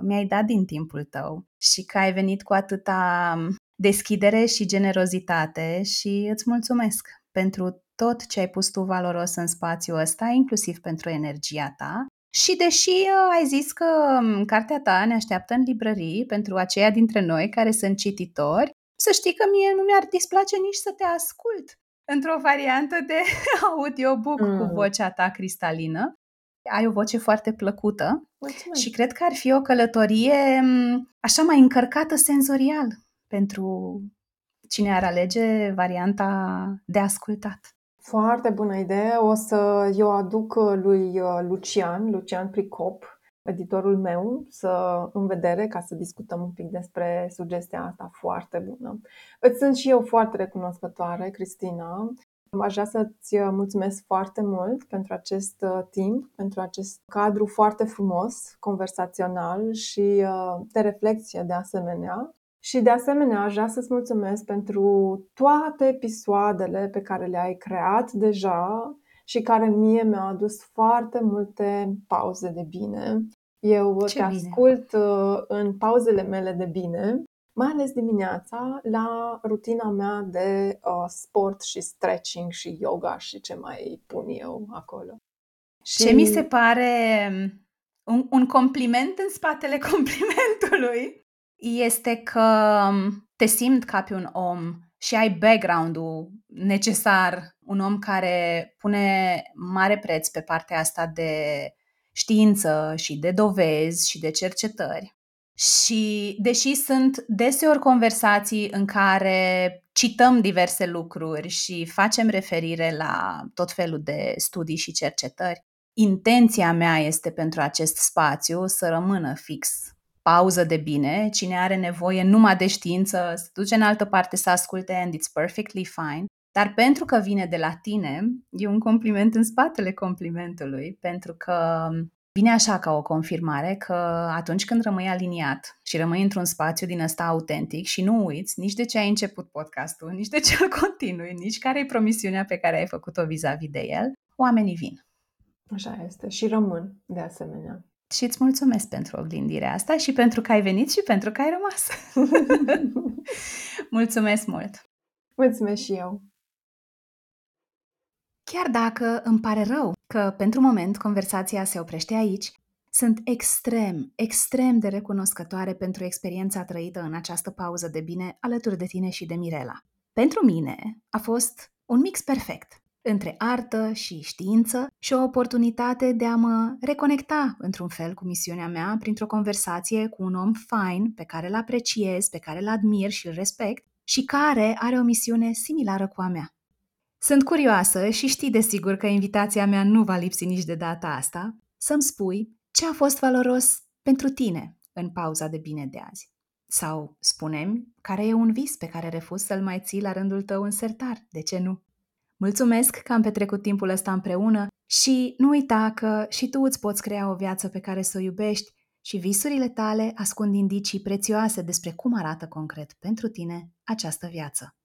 mi-ai dat din timpul tău și că ai venit cu atâta deschidere și generozitate și îți mulțumesc pentru tot ce ai pus tu valoros în spațiul ăsta, inclusiv pentru energia ta. Și deși uh, ai zis că um, cartea ta ne așteaptă în librării pentru aceia dintre noi care sunt cititori, să știi că mie nu mi-ar displace nici să te ascult într-o variantă de audiobook mm. cu vocea ta cristalină. Ai o voce foarte plăcută Mulțumesc. și cred că ar fi o călătorie um, așa mai încărcată senzorial pentru cine ar alege varianta de ascultat. Foarte bună idee. O să eu aduc uh, lui uh, Lucian, Lucian Pricop, editorul meu, să în vedere ca să discutăm un pic despre sugestia asta foarte bună. Îți sunt și eu foarte recunoscătoare, Cristina. Aș vrea să-ți uh, mulțumesc foarte mult pentru acest timp, pentru acest cadru foarte frumos, conversațional și de reflexie de asemenea. Și de asemenea, aș vrea să-ți mulțumesc pentru toate episoadele pe care le-ai creat deja și care mie mi-au adus foarte multe pauze de bine. Eu Ce te bine. ascult uh, în pauzele mele de bine, mai ales dimineața, la rutina mea de uh, sport și stretching și yoga și ce mai pun eu acolo. Și... Ce mi se pare un, un compliment în spatele complimentului este că um, te simți ca pe un om și ai background-ul necesar, un om care pune mare preț pe partea asta de știință și de dovezi și de cercetări. Și deși sunt deseori conversații în care cităm diverse lucruri și facem referire la tot felul de studii și cercetări, intenția mea este pentru acest spațiu să rămână fix pauză de bine, cine are nevoie numai de știință, să duce în altă parte să asculte and it's perfectly fine. Dar pentru că vine de la tine, e un compliment în spatele complimentului, pentru că vine așa ca o confirmare că atunci când rămâi aliniat și rămâi într-un spațiu din ăsta autentic și nu uiți nici de ce ai început podcastul, nici de ce îl continui, nici care e promisiunea pe care ai făcut-o vis-a-vis de el, oamenii vin. Așa este și rămân de asemenea. Și îți mulțumesc pentru oglindirea asta și pentru că ai venit și pentru că ai rămas. mulțumesc mult! Mulțumesc și eu! Chiar dacă îmi pare rău că pentru moment conversația se oprește aici, sunt extrem, extrem de recunoscătoare pentru experiența trăită în această pauză de bine alături de tine și de Mirela. Pentru mine a fost un mix perfect între artă și știință și o oportunitate de a mă reconecta într-un fel cu misiunea mea printr-o conversație cu un om fain pe care îl apreciez, pe care îl admir și îl respect și care are o misiune similară cu a mea. Sunt curioasă și știi desigur că invitația mea nu va lipsi nici de data asta să-mi spui ce a fost valoros pentru tine în pauza de bine de azi. Sau spunem care e un vis pe care refuzi să-l mai ții la rândul tău în sertar, de ce nu? Mulțumesc că am petrecut timpul ăsta împreună și nu uita că și tu îți poți crea o viață pe care să o iubești și visurile tale ascund indicii prețioase despre cum arată concret pentru tine această viață.